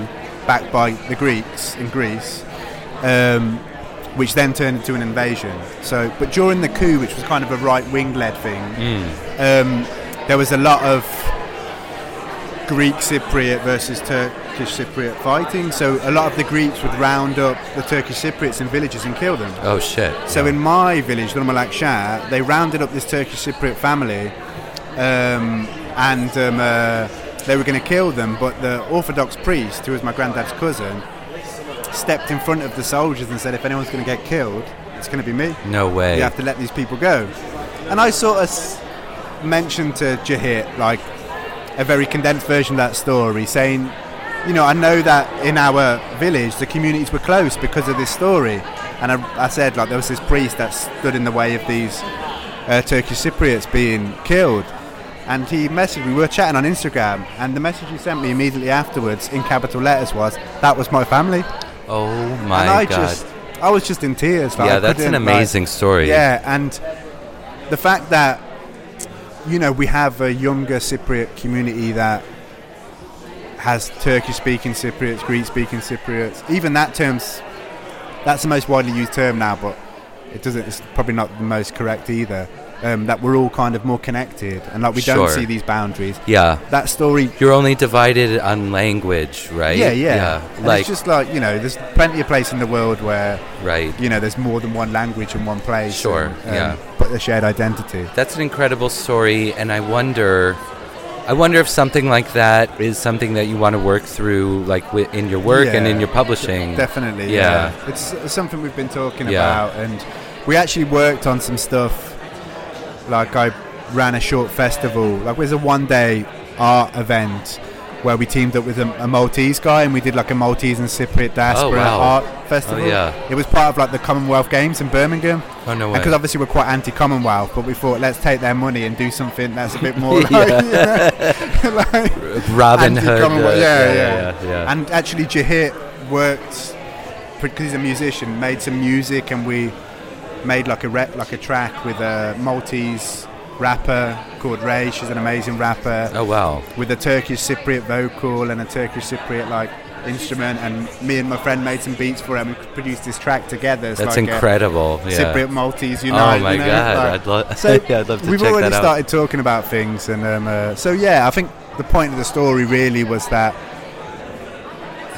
backed by the Greeks in Greece, um, which then turned into an invasion. So, but during the coup, which was kind of a right-wing led thing, um, there was a lot of Greek Cypriot versus Turkish Cypriot fighting. So a lot of the Greeks would round up the Turkish Cypriots in villages and kill them. Oh shit. So in my village, Nurmalak they rounded up this Turkish Cypriot family, um, and um, uh, they were going to kill them. But the Orthodox priest, who was my granddad's cousin, stepped in front of the soldiers and said, "If anyone's going to get killed, it's going to be me. No way. You have to let these people go." And I sort of mentioned to Jahit like a very condensed version of that story, saying, you know, I know that in our village the communities were close because of this story. And I, I said, like, there was this priest that stood in the way of these uh, Turkish Cypriots being killed. And he messaged, me, we were chatting on Instagram, and the message he sent me immediately afterwards in capital letters was, that was my family. oh my and I god. just, I was just in tears. Like, yeah, I that's an couldn't, like- amazing story. yeah, and the fact that you know we have a younger Cypriot community that has Turkish-speaking Cypriots, Greek-speaking Cypriots. Even that term's that's the most widely used term now, but it doesn't. It's probably not the most correct either. Um, that we're all kind of more connected, and like we Sure. don't see these boundaries. Yeah. That story You're only divided on language, right? yeah, yeah. And Like it's just like you know, there's plenty of places in the world where right. you know there's more than one language in one place. Sure, and, yeah. But a shared identity. That's an incredible story, and I wonder, I wonder if something like that is something that you want to work through, like wi- in your work and in your publishing. Definitely, Yeah. yeah. It's, it's something we've been talking Yeah. about, and we actually worked on some stuff. Like I ran a short festival. Like it was a one-day art event where we teamed up with a, a Maltese guy, and we did like a Maltese and Cypriot diaspora Oh, wow. art festival. yeah. It was part of like the Commonwealth Games in Birmingham. Oh no way! Because obviously we're quite anti-Commonwealth, but we thought let's take their money and do something that's a bit more like, like Robin Hood. uh, yeah, yeah, yeah, yeah, yeah. And actually, Jahit worked because he's a musician, made some music, and we made like a rep, like a track with a Maltese rapper called Ray. She's an amazing rapper oh wow! with a Turkish Cypriot vocal and a Turkish Cypriot like instrument. And me and my friend made some beats for it. and We produced this track together. It's That's like incredible. Yeah. Cypriot Maltese unite. oh my you know, god! like- I'd, lo- so yeah, I'd love to we've check already that out. started talking about things, and um, uh, so yeah, I think the point of the story really was that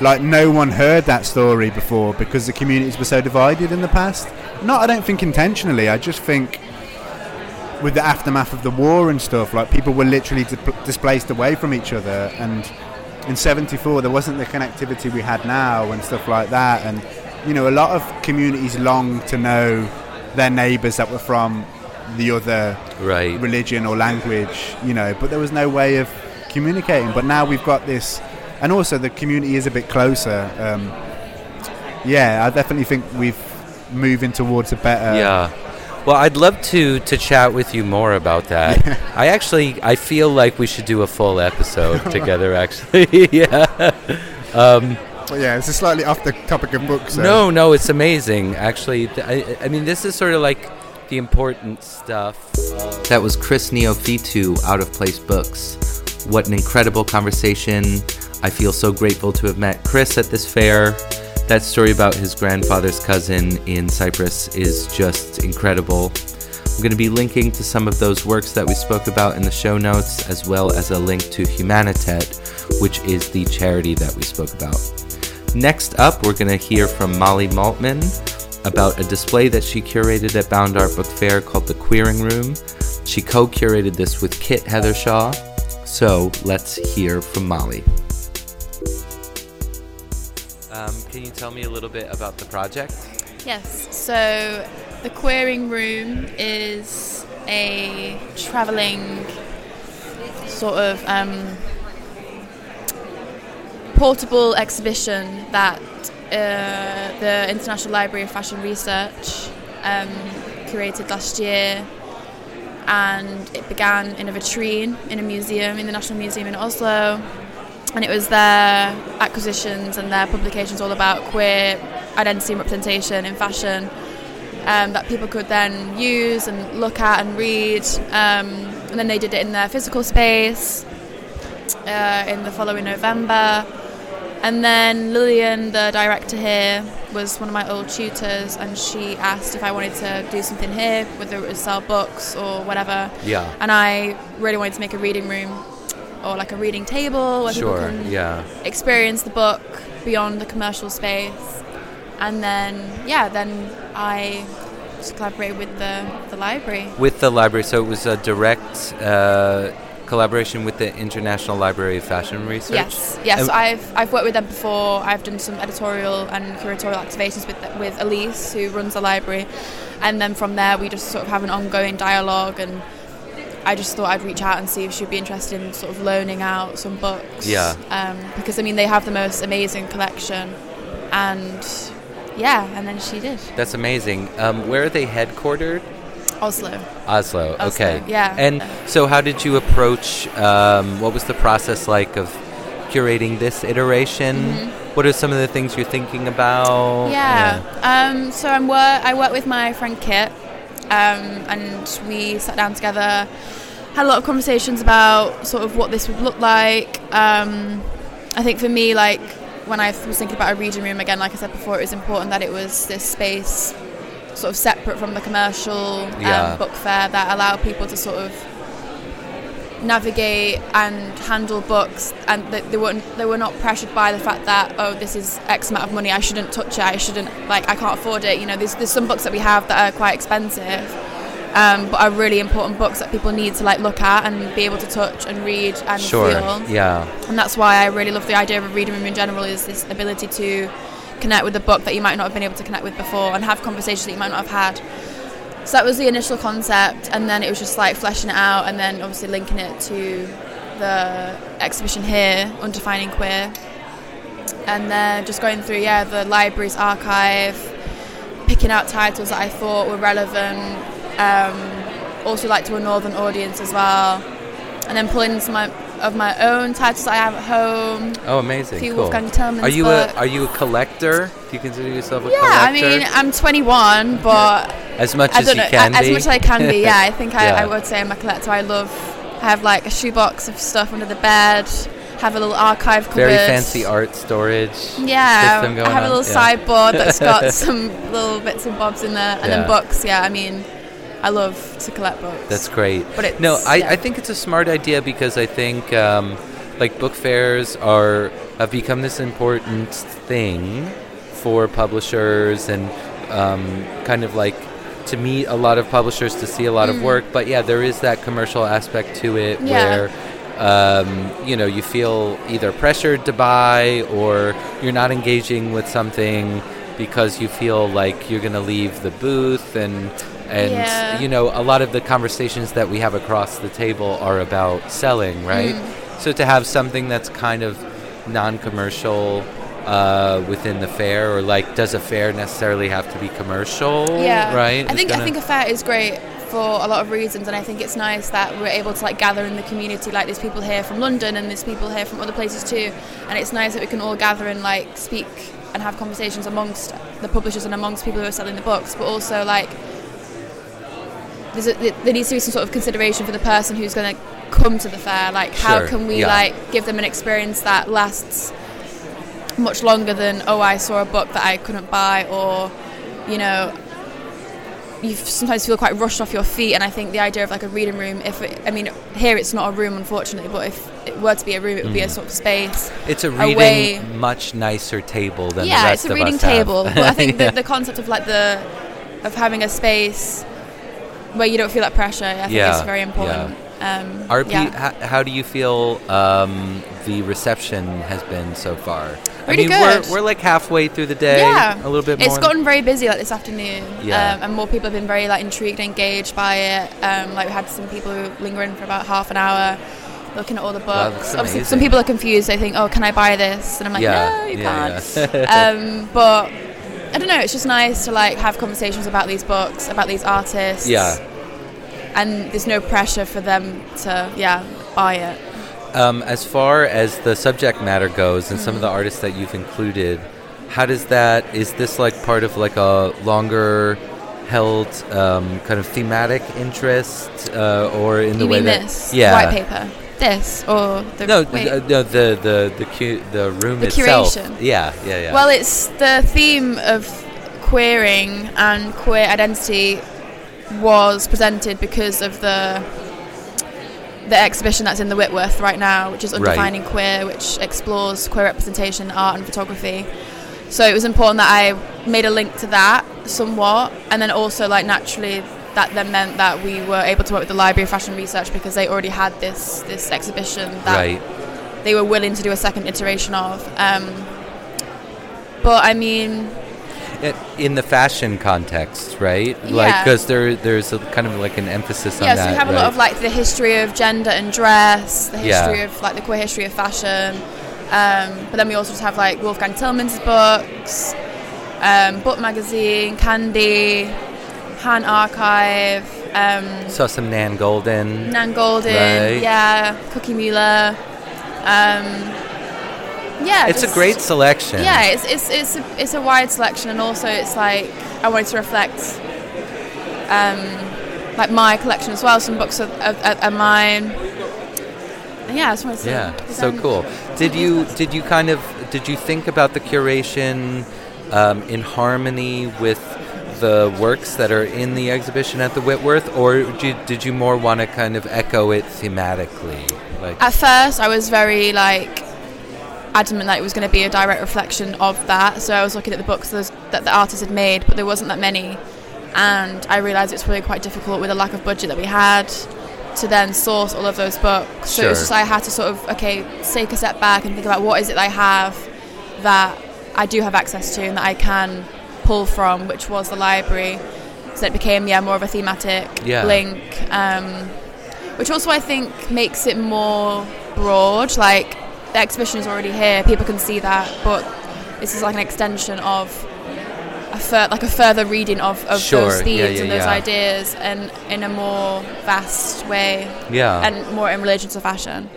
like no one heard that story before because the communities were so divided in the past. Not, I don't think intentionally. I just think with the aftermath of the war and stuff, like people were literally di- displaced away from each other, and in 74 there wasn't the connectivity we had now and stuff like that and you know a lot of communities long to know their neighbors that were from the other Right. religion or language you know but there was no way of communicating but now we've got this and also the community is a bit closer um, yeah i definitely think we've moving towards a better yeah. Well, I'd love to to chat with you more about that. I actually I feel like we should do a full episode together. Actually, yeah. Um, But yeah it's a slightly off the topic of books so. No, no, it's amazing. Actually, I, I mean, this is sort of like the important stuff. That was Chris Neophytou, Out of Place Books. What an incredible conversation. I feel so grateful to have met Chris at this fair. That story about his grandfather's cousin in Cyprus is just incredible. I'm going to be linking to some of those works that we spoke about in the show notes, as well as a link to Humanitet, which is the charity that we spoke about. Next up, we're going to hear from Molly Maltman about a display that she curated at Bound Art Book Fair called The Queering Room. She co curated this with Kit Heathershaw. So let's hear from Molly. Um, can you tell me a little bit about the project? Yes, so the Queering Room is a travelling sort of um, portable exhibition that uh, the International Library of Fashion Research um, curated last year. And it began in a vitrine in a museum, in the National Museum in Oslo. And it was their acquisitions and their publications all about queer identity and representation in fashion um, that people could then use and look at and read. Um, and then they did it in their physical space uh, in the following November. And then Lillian, the director here, was one of my old tutors, and she asked if I wanted to do something here, whether it was sell books or whatever. Yeah. And I really wanted to make a reading room or like a reading table where Sure, people can yeah. experience the book beyond the commercial space. And then, yeah, then I just collaborated with the, the library. With the library, so it was a direct uh, collaboration with the International Library of Fashion Research? Yes, yes. And- I've I've worked with them before. I've done some editorial and curatorial activations with with Elise, who runs the library, and then from there we just sort of have an ongoing dialogue. And I just thought I'd reach out and see if she'd be interested in sort of loaning out some books. Yeah. Um, because I mean they have the most amazing collection, and yeah, and then she did That's amazing. Um, where are they headquartered? Oslo. Oslo. Oslo, Okay. yeah. And so, how did you approach? Um, what was the process like of curating this iteration? What are some of the things you're thinking about? Mm-hmm. Yeah. Um, so I'm wor- I work with my friend Kit, um, and we sat down together, had a lot of conversations about sort of what this would look like. Um, I think for me, like when I was thinking about a reading room again, like I said before, it was important that it was this space sort of separate from the commercial um, Yeah. book fair that allowed people to sort of navigate and handle books and that they weren't they were not pressured by the fact that oh this is x amount of money I shouldn't touch it I shouldn't like I can't afford it you know there's, there's some books that we have that are quite expensive um, but are really important books that people need to like look at and be able to touch and read and Sure. feel Yeah. and that's why I really love the idea of a reading room in general is this ability to connect with a book that you might not have been able to connect with before and have conversations that you might not have had so that was the initial concept and then it was just like fleshing it out and then obviously linking it to the exhibition here undefining queer. And then just going through yeah the library's archive picking out titles that I thought were relevant um, also like to a northern audience as well. And then pulling some of my- own titles that I have at home Oh, amazing. a few cool. Wolfgang Tillmans Are you books. a Are you a collector? Do you consider yourself a collector? yeah I mean I'm 21 but as much I as you know can as be. much as I can be yeah I think I, Yeah. I would say I'm a collector I love I have like a shoebox of stuff under the bed have a little archive cupboard Very fancy art storage. yeah I have a little Yeah. sideboard that's got some little bits and bobs in there and Yeah. then books yeah I mean I love to collect books That's great. But it's- no, I, yeah. I think it's a smart idea because I think um, like book fairs are have become this important thing for publishers and um, kind of like to meet a lot of publishers to see a lot of work. But yeah, there is that commercial aspect to it Mm. Yeah. where um, you know you feel either pressured to buy or you're not engaging with something because you feel like you're going to leave the booth and and Yeah. you know a lot of the conversations that we have across the table are about selling right Mm. so to have something that's kind of non-commercial uh, within the fair or like does a fair necessarily have to be commercial yeah right i think i gonna- think a fair is great for a lot of reasons and i think it's nice that we're able to like gather in the community like there's people here from london and there's people here from other places too and it's nice that we can all gather and like speak and have conversations amongst the publishers and amongst people who are selling the books but also like a, there needs to be some sort of consideration for the person who's going to come to the fair like how Sure, can we yeah. like give them an experience that lasts much longer than oh I saw a book that I couldn't buy or you know you sometimes feel quite rushed off your feet and I think the idea of like a reading room if it, I mean here it's not a room unfortunately but if it were to be a room it would be a Mm. sort of space it's a reading much nicer table than the yeah it's a reading table but I think Yeah. the, the concept of like the of having a space where you don't feel that pressure I think Yeah, is very important um, RP, yeah. how, how do you feel um, the reception has been so far? I mean, good. We're, we're like halfway through the day. Yeah. A little bit It's more. gotten very busy like this afternoon, Yeah. um, and more people have been very like intrigued, and engaged by it. Um, like we had some people who linger for about half an hour, looking at all the books. Wow, Obviously, some people are confused. They think, "Oh, can I buy this?" And I'm like, yeah. "No, you yeah, can't." yeah. um, but I don't know. It's just nice to like have conversations about these books, about these artists. Yeah. And there's no pressure for them to, yeah, buy it. Um, as far as the subject matter goes, and some of Mm. the artists that you've included, how does that? Is this like part of like a longer held um, kind of thematic interest, uh, or in the you way mean that this? yeah, White paper. This or the no, uh, no, the the the cu- the room The itself. curation. Yeah, yeah, yeah. Well, it's the theme of queering and queer identity was presented because of the the exhibition that's in the Whitworth right now, which is Right. Undefining Queer, which explores queer representation, art, and photography. So it was important that I made a link to that somewhat, and then also like naturally that then meant that we were able to work with the Library of Fashion Research because they already had this this exhibition that right. they were willing to do a second iteration of. Um, but I mean, in the fashion context, right? Like Yeah. because there there's a kind of like an emphasis on yeah, that. so we have a lot of like the history of gender and dress, the Yeah. history of like the queer history of fashion. Um, but then we also just have like Wolfgang Tillmans books, um, Book Magazine, Candy, Han Archive, um, saw some Nan Goldin. Nan Goldin, Right. yeah, Cookie Mueller. Um, yeah, it's a great selection. Yeah, it's it's it's a, it's a wide selection, and also it's like I wanted to reflect, um, like my collection as well. Some books are, are, are- mine. Yeah, I just wanted to. Yeah, so cool. Did you did you kind of did you think about the curation um, in harmony with the works that are in the exhibition at the Whitworth, or did you, did you more want to kind of echo it thematically? Like, At first, I was very like adamant that it was going to be a direct reflection of that. So I was looking at the books that the artist had made, but there wasn't that many, and I realised it's really quite difficult with the lack of budget that we had to then source all of those books. So it was Sure. just I had to sort of okay take a step back and think about what is it that I have that I do have access to and that I can pull from, which was the library. So it became yeah more of a thematic Yeah. link, um, which also I think makes it more broad. Like the exhibition is already here, people can see that, but this is like an extension of a fur- like a further reading of, of Sure, those themes yeah, and those yeah. ideas, and in a more vast way, yeah. and more in relation to fashion.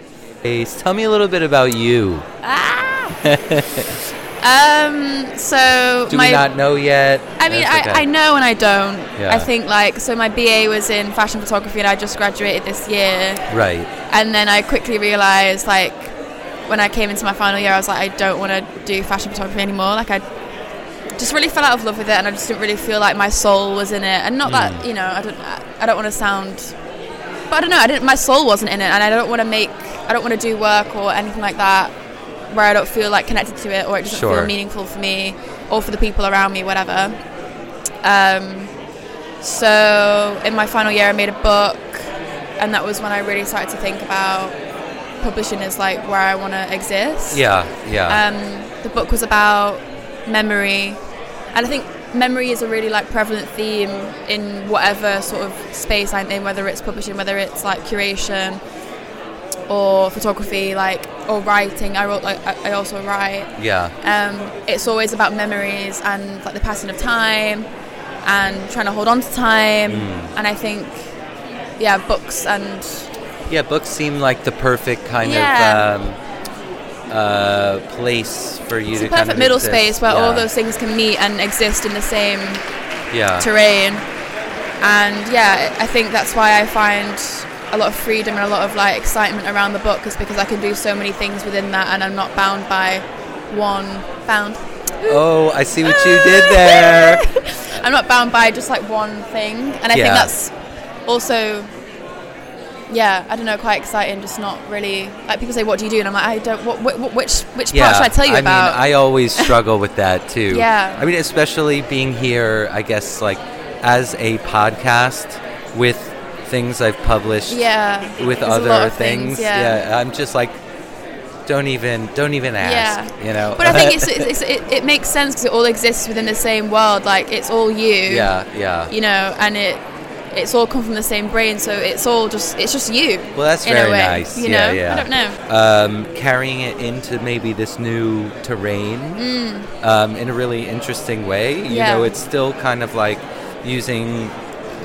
Ace, tell me a little bit about you. Um, so Do my we not know yet? I mean, That's I, okay. I know and I don't. Yeah. I think like so my BA was in fashion photography and I just graduated this year, Right. and then I quickly realised like when I came into my final year, I was like, I don't want to do fashion photography anymore. Like I just really fell out of love with it, and I just didn't really feel like my soul was in it. And not Mm. that you know, I don't, I don't want to sound, but I don't know. I didn't. My soul wasn't in it, and I don't want to make, I don't want to do work or anything like that where I don't feel like connected to it or it doesn't Sure. feel meaningful for me or for the people around me, whatever. Um, so in my final year, I made a book, and that was when I really started to think about publishing is like where I want to exist. Yeah, yeah. Um, the book was about memory, and I think memory is a really like prevalent theme in whatever sort of space I'm in, whether it's publishing, whether it's like curation or photography, like or writing. I wrote, like, I also write. yeah. Um, it's always about memories and like the passing of time and trying to hold on to time. Mm. And I think, yeah, books and Yeah, books seem like the perfect kind Yeah. of um, uh, place for you it's to a kind perfect of middle exist. space where yeah. all those things can meet and exist in the same yeah. terrain. And yeah, I think that's why I find a lot of freedom and a lot of like excitement around the book is because I can do so many things within that and I'm not bound by one bound. Oh, I see what you did there. I'm not bound by just like one thing, and I Yeah. think that's also, yeah, I don't know, quite exciting. Just not really like people say, "What do you do?" and I'm like, I don't. What, what, which which part should I tell you I about? mean, I always struggle with that too. Yeah. I mean, especially being here, I guess, like as a podcast with things I've published yeah, with other of things. yeah. I'm just like, don't even, don't even ask. Yeah. You know. But I think it's, it's, it, it makes sense because it all exists within the same world. Like it's all you. yeah, yeah. You know, and it it's all come from the same brain, so it's all just it's just you. Well, that's very way, nice. You know, yeah. I don't know. um, carrying it into maybe this new terrain um, in a really interesting way. You Mm. Yeah. know, it's still kind of like using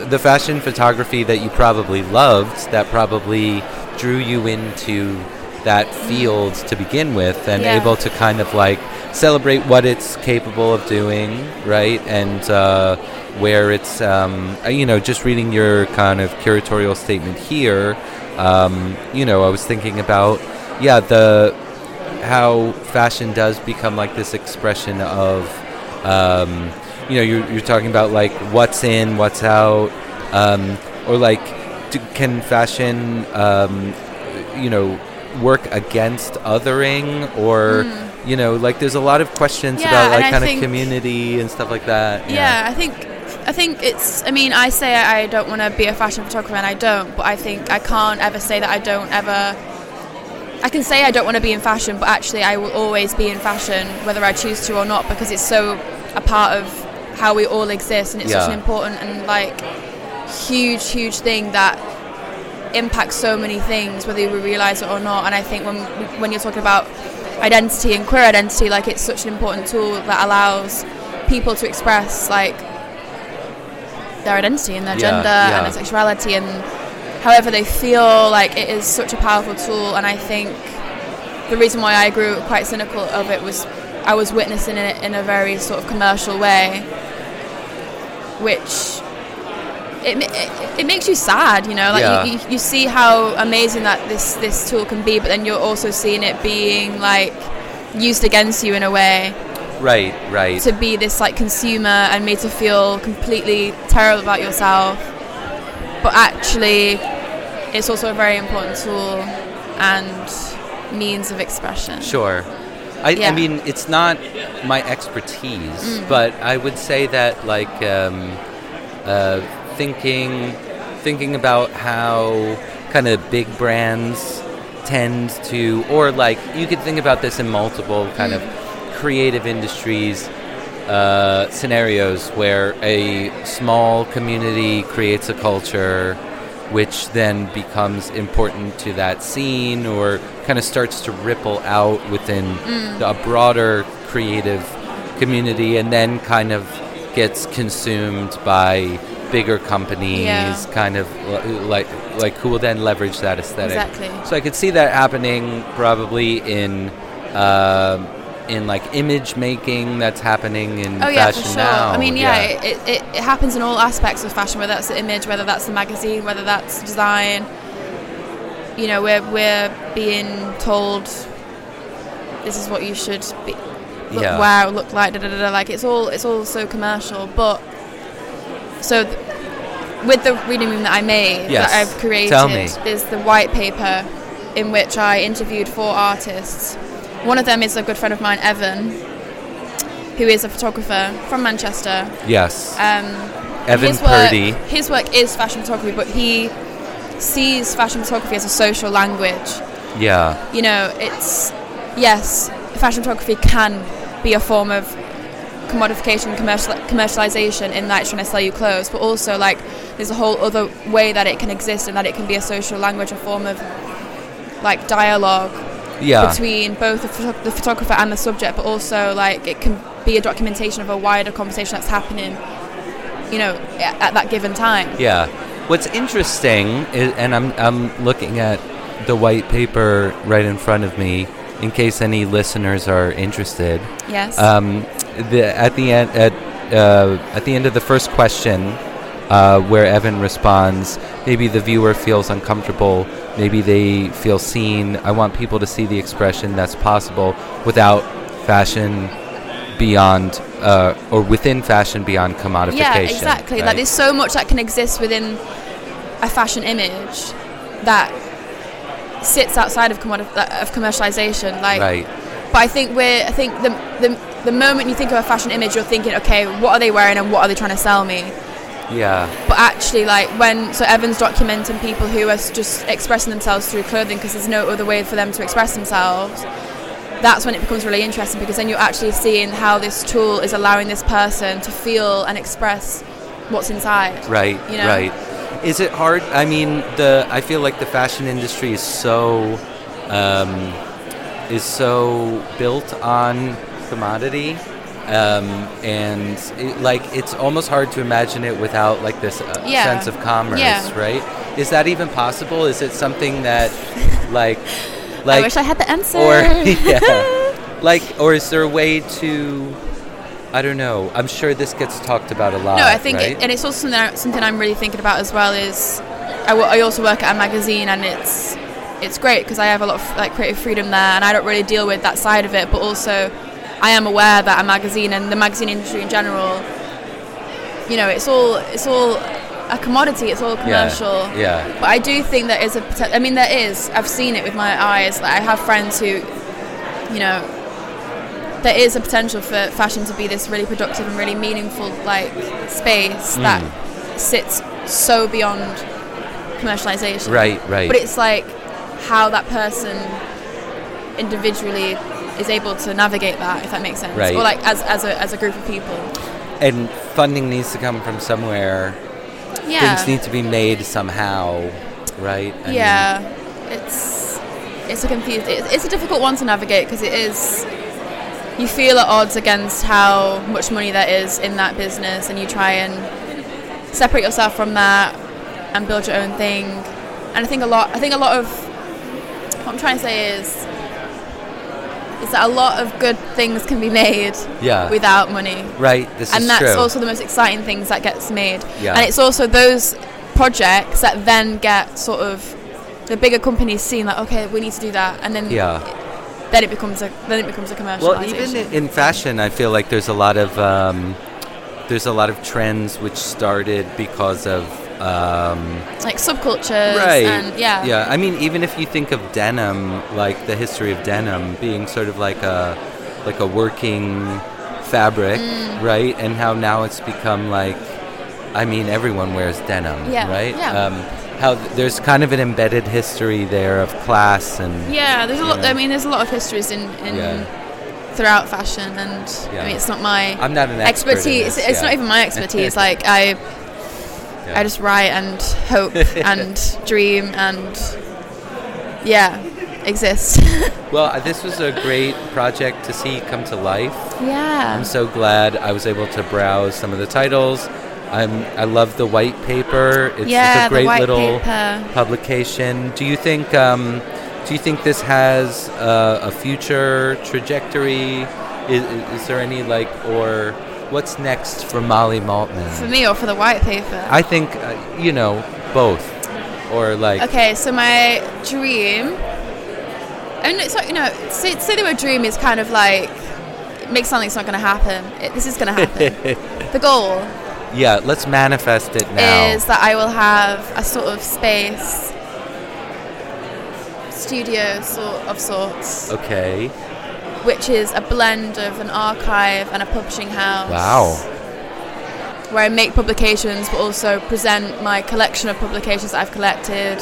the fashion photography that you probably loved, that probably drew you into that field to begin with, and Yeah. able to kind of like celebrate what it's capable of doing, right? And uh, where it's, um, uh, you know, just reading your kind of curatorial statement here, um, you know, I was thinking about, yeah, the how fashion does become like this expression of, um, you know, you're, you're talking about like what's in, what's out, um, or like, do, can fashion, um, you know, work against othering, or you know, like there's a lot of questions. Yeah, about like kind of community and stuff like that. Yeah, I think I think it's. I mean, I say I don't want to be a fashion photographer, and I don't. But I think I can't ever say that I don't ever. I can say I don't want to be in fashion, but actually, I will always be in fashion, whether I choose to or not, because it's so a part of how we all exist, and it's such an important and like huge, huge thing that impacts so many things, whether we realize it or not. And I think when when you're talking about identity and queer identity, like it's such an important tool that allows people to express like their identity and their Yeah, gender yeah. and their sexuality and however they feel. Like it is such a powerful tool, and I think the reason why I grew quite cynical of it was I was witnessing it in a very sort of commercial way, which it, it, it makes you sad, you know. Like Yeah. you, you, you see how amazing that this this tool can be, but then you're also seeing it being like used against you in a way Right, right. to be this like consumer and made to feel completely terrible about yourself. But actually, it's also a very important tool and means of expression. Sure. I, I mean, it's not my expertise, but I would say that, like, um, uh, thinking, thinking about how kind of big brands tend to, or like, you could think about this in multiple kind of creative industries uh, scenarios where a small community creates a culture which then becomes important to that scene or kind of starts to ripple out within a broader creative community and then kind of gets consumed by bigger companies Yeah. kind of like like who will then leverage that aesthetic Exactly. so I could see that happening probably in um in like image making that's happening in Oh yeah, fashion for sure. now. I mean, yeah, It, it, it happens in all aspects of fashion, whether that's the image, whether that's the magazine, whether that's design. You know, we're we're being told this is what you should be, look, Yeah. wear, look like. Da, da, da, da. Like it's all it's all so commercial, but so. Th- with the reading room that I made, Yes. that I've created, is the white paper in which I interviewed four artists. One of them is a good friend of mine, Evan, who is a photographer from Manchester. Yes. Um, Evan his work, Purdy. His work is fashion photography, but he sees fashion photography as a social language. Yeah. You know, it's yes, fashion photography can be a form of commodification, commercial, commercialization in that it's trying to sell you clothes, but also like there's a whole other way that it can exist and that it can be a social language, a form of like dialogue Yeah. between both the, the photographer and the subject, but also like it can be a documentation of a wider conversation that's happening, you know, at, at that given time. Yeah. What's interesting is, and I'm I'm looking at the white paper right in front of me, in case any listeners are interested. Yes. Um, the at the end at uh, at the end of the first question, uh, where Evan responds, maybe the viewer feels uncomfortable, maybe they feel seen. I want people to see the expression that's possible without fashion beyond uh, or within fashion beyond commodification. Yeah, exactly. Like there's so much that can exist within a fashion image that sits outside of commodi- uh, of commercialization. Like, right. but I think we're I think the, the the moment you think of a fashion image, you're thinking, okay, what are they wearing and what are they trying to sell me? Yeah. But actually, like when so Evan's documenting people who are just expressing themselves through clothing because there's no other way for them to express themselves. That's when it becomes really interesting because then you're actually seeing how this tool is allowing this person to feel and express what's inside. Right. You know? Right. Is it hard? I mean, the I feel like the fashion industry is so um, is so built on commodity, um, and it, like it's almost hard to imagine it without like this uh, Yeah. sense of commerce, Yeah. right? Is that even possible? Is it something that like like I wish I had the answer. or yeah, like or is there a way to I don't know. I'm sure this gets talked about a lot. No, I think, right? it, and it's also something, something I'm really thinking about as well. Is I, I also work at a magazine, and it's it's great because I have a lot of like creative freedom there, and I don't really deal with that side of it. But also, I am aware that a magazine and the magazine industry in general, you know, it's all it's all a commodity. It's all commercial. Yeah. yeah. But I do think there is a I mean, there is. I've seen it with my eyes. Like, I have friends who, you know, there is a potential for fashion to be this really productive and really meaningful like space hmm. that sits so beyond commercialization. Right, right. But it's like how that person individually is able to navigate that, if that makes sense. Right. Or like as, as, a, as a group of people. and funding needs to come from somewhere. Yeah. Things need to be made somehow, right? I mean, yeah, it's it's a confused. It's, it's a difficult one to navigate because it is. You feel at odds against how much money there is in that business, and you try and separate yourself from that and build your own thing. And I think a lot. I think a lot of what I'm trying to say is is that a lot of good things can be made Yeah. without money right. This and is that's true. also the most exciting things that gets made. Yeah. And it's also those projects that then get sort of the bigger companies seeing like, okay, we need to do that, and then yeah. then it becomes a then it becomes a commercial. Well, even in- in fashion, I feel like there's a lot of um, there's a lot of trends which started because of um, like subcultures, right. And yeah, Yeah. I mean, even if you think of denim, like the history of denim being sort of like a like a working fabric, Mm. right? And how now it's become like, I mean, everyone wears denim, Yeah, right? yeah. Um, how th- there's kind of an embedded history there of class and Yeah, there's a lot. Yeah. I mean, there's a lot of histories in, in Yeah. throughout fashion, and Yeah. I mean, it's not my I'm not an expert expertise. this, it's yeah. not even my expertise. like I, Yeah. I just write and hope and dream and yeah, exist. Well, uh, this was a great project to see come to life. yeah. I'm so glad I was able to browse some of the titles. I'm I love the white paper. It's, yeah, it's a great little paper. publication. Do you think um, do you think this has uh, a future trajectory? Is, is there any like or what's next for Molly Maltman? For me or for the white paper? I think uh, you know both, or like okay, so my dream. I mean, it's like, you know, say, say the word dream is kind of like, make makes something it's not going to happen. It, this is going to happen. the goal yeah. Let's manifest it now. is that I will have a sort of space, studio sort of sorts, okay. Which is a blend of an archive and a publishing house. Wow. Where I make publications, but also present my collection of publications that I've collected,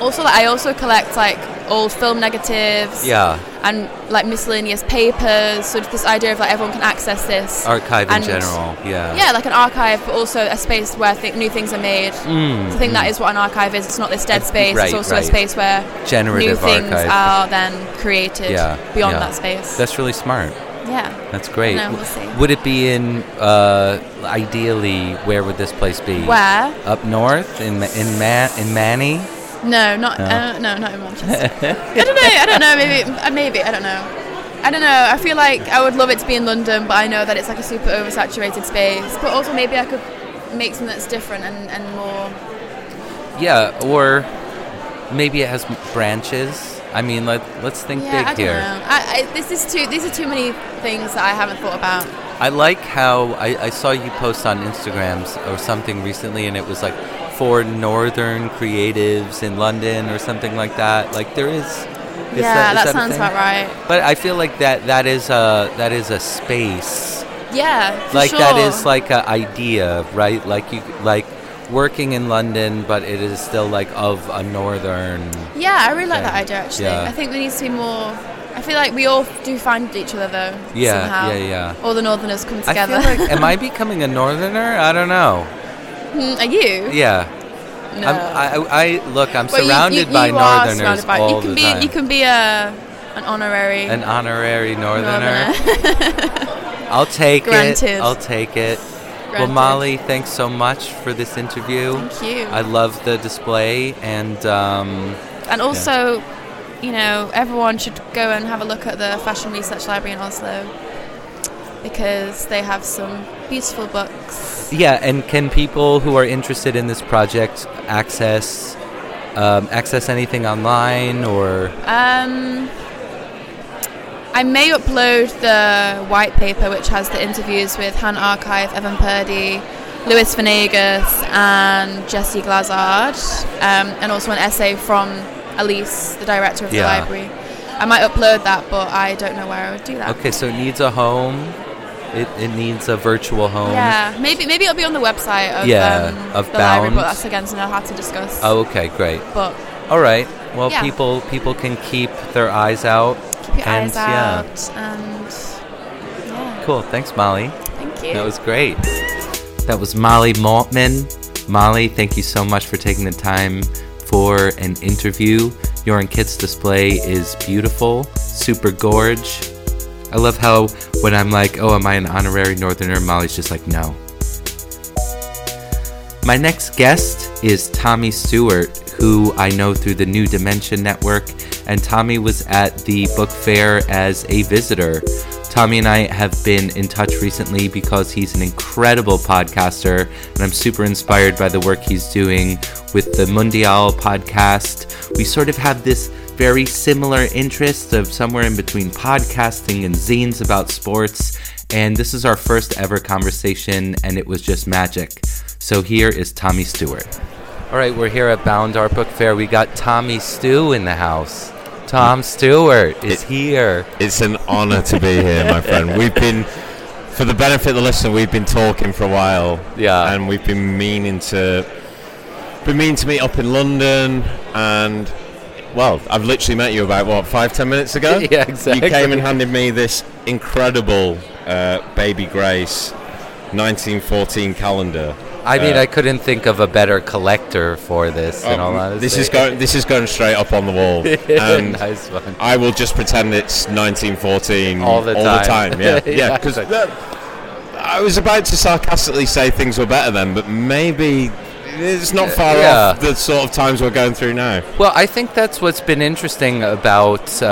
also, like, I also collect like old film negatives. Yeah, And like miscellaneous papers. So this idea of like everyone can access this. archive in general. Yeah. Yeah, like an archive, but also a space where th- new things are made. Mm, I think that is what an archive is. It's not this dead space. right, it's also right. a space where Generative new things archive. are then created Yeah, beyond yeah. that space. That's really smart. yeah. That's great. No, we'll see. Would it be in uh, ideally? Where would this place be? Where? Up north in in Man in Manny. No, not No. Uh, no, not in Manchester. I don't know. I don't know. Maybe uh, maybe I don't know. I don't know. I feel like I would love it to be in London, but I know that it's like a super oversaturated space. But also maybe I could make something that's different and, and more. Yeah, or maybe it has branches. I mean, let let's think yeah, big I don't here. know. I, I, this is too. These are too many things that I haven't thought about. I like how I, I saw you post on Instagrams or something recently, and it was like for northern creatives in London or something like that. Like there is. is yeah, is that, a sounds about right. But I feel like that that is a that is a space. Yeah, like sure. that is like an idea, right? Like you like working in London, but it is still like of a northern. Yeah, I really like that idea actually. Yeah. I think there needs to be more. I feel like we all do find each other though. Yeah, somehow. yeah, yeah. All the Northerners come I together. feel like, am I becoming a northerner? I don't know. Hmm, Are you? Yeah. No. I'm, I, I, I look. I'm Well, you- surrounded you, by you are northerners surrounded by- all you can the be, time. You can be a an honorary An honorary northerner. northerner. I'll take Granted. it. I'll take it. Well, Molly, thanks so much for this interview. Thank you. I love the display, and um, and also, you know, everyone should go and have a look at the Fashion Research Library in Oslo because they have some beautiful books. yeah. And can people who are interested in this project access um, access anything online or? Um, I may upload the white paper, which has the interviews with Han Archive, Evan Purdy, Louis Venegas, and Jesse Glazard, um, and also an essay from Elise, the director of Yeah. the library. I might upload that, but I don't know where I would do that. Okay, so it needs a home. It, it needs a virtual home. Yeah, maybe maybe it'll be on the website of, Yeah, um, of the library, Bound. but that's again something I'll have to discuss. Oh, okay, great. But All right. Well, Yeah. people people can keep their eyes out. keep your And, eyes yeah. out, and yeah, Cool. Thanks, Molly. thank you. That was great. That was Molly Maltman. Molly, thank you so much for taking the time for an interview. Your and Kit's display is beautiful, super gorge. I love how when I'm like, oh, am I an honorary northerner? Molly's just like, no. My next guest is Tommy Stewart, who I know through the New Dimension Network, and Tommy was at the book fair as a visitor. Tommy and I have been in touch recently because he's an incredible podcaster, and I'm super inspired by the work he's doing with the Mundial podcast. We sort of have this very similar interest of somewhere in between podcasting and zines about sports, and this is our first ever conversation, and it was just magic. So here is Tommy Stewart. All right, we're here at Bound Art Book Fair. We got Tommy Stew in the house. Tom Stewart is here. It's an honour to be here, my friend. We've been, for the benefit of the listener, we've been talking for a while. Yeah. And we've been meaning to, been meaning to meet up in London, and well, I've literally met you about what five, ten minutes ago. Yeah, exactly. You came and handed me this incredible uh, Baby Grace 1914 calendar. I mean, Uh, I couldn't think of a better collector for this. in all Um, honesty, this is going. This is going straight up on the wall, and nice one. I will just pretend it's 1914 All the time. Yeah, Yeah, yeah. Because I was about to sarcastically say things were better then, but maybe it's not far Yeah. off the sort of times we're going through now. Well, I think that's what's been interesting about uh,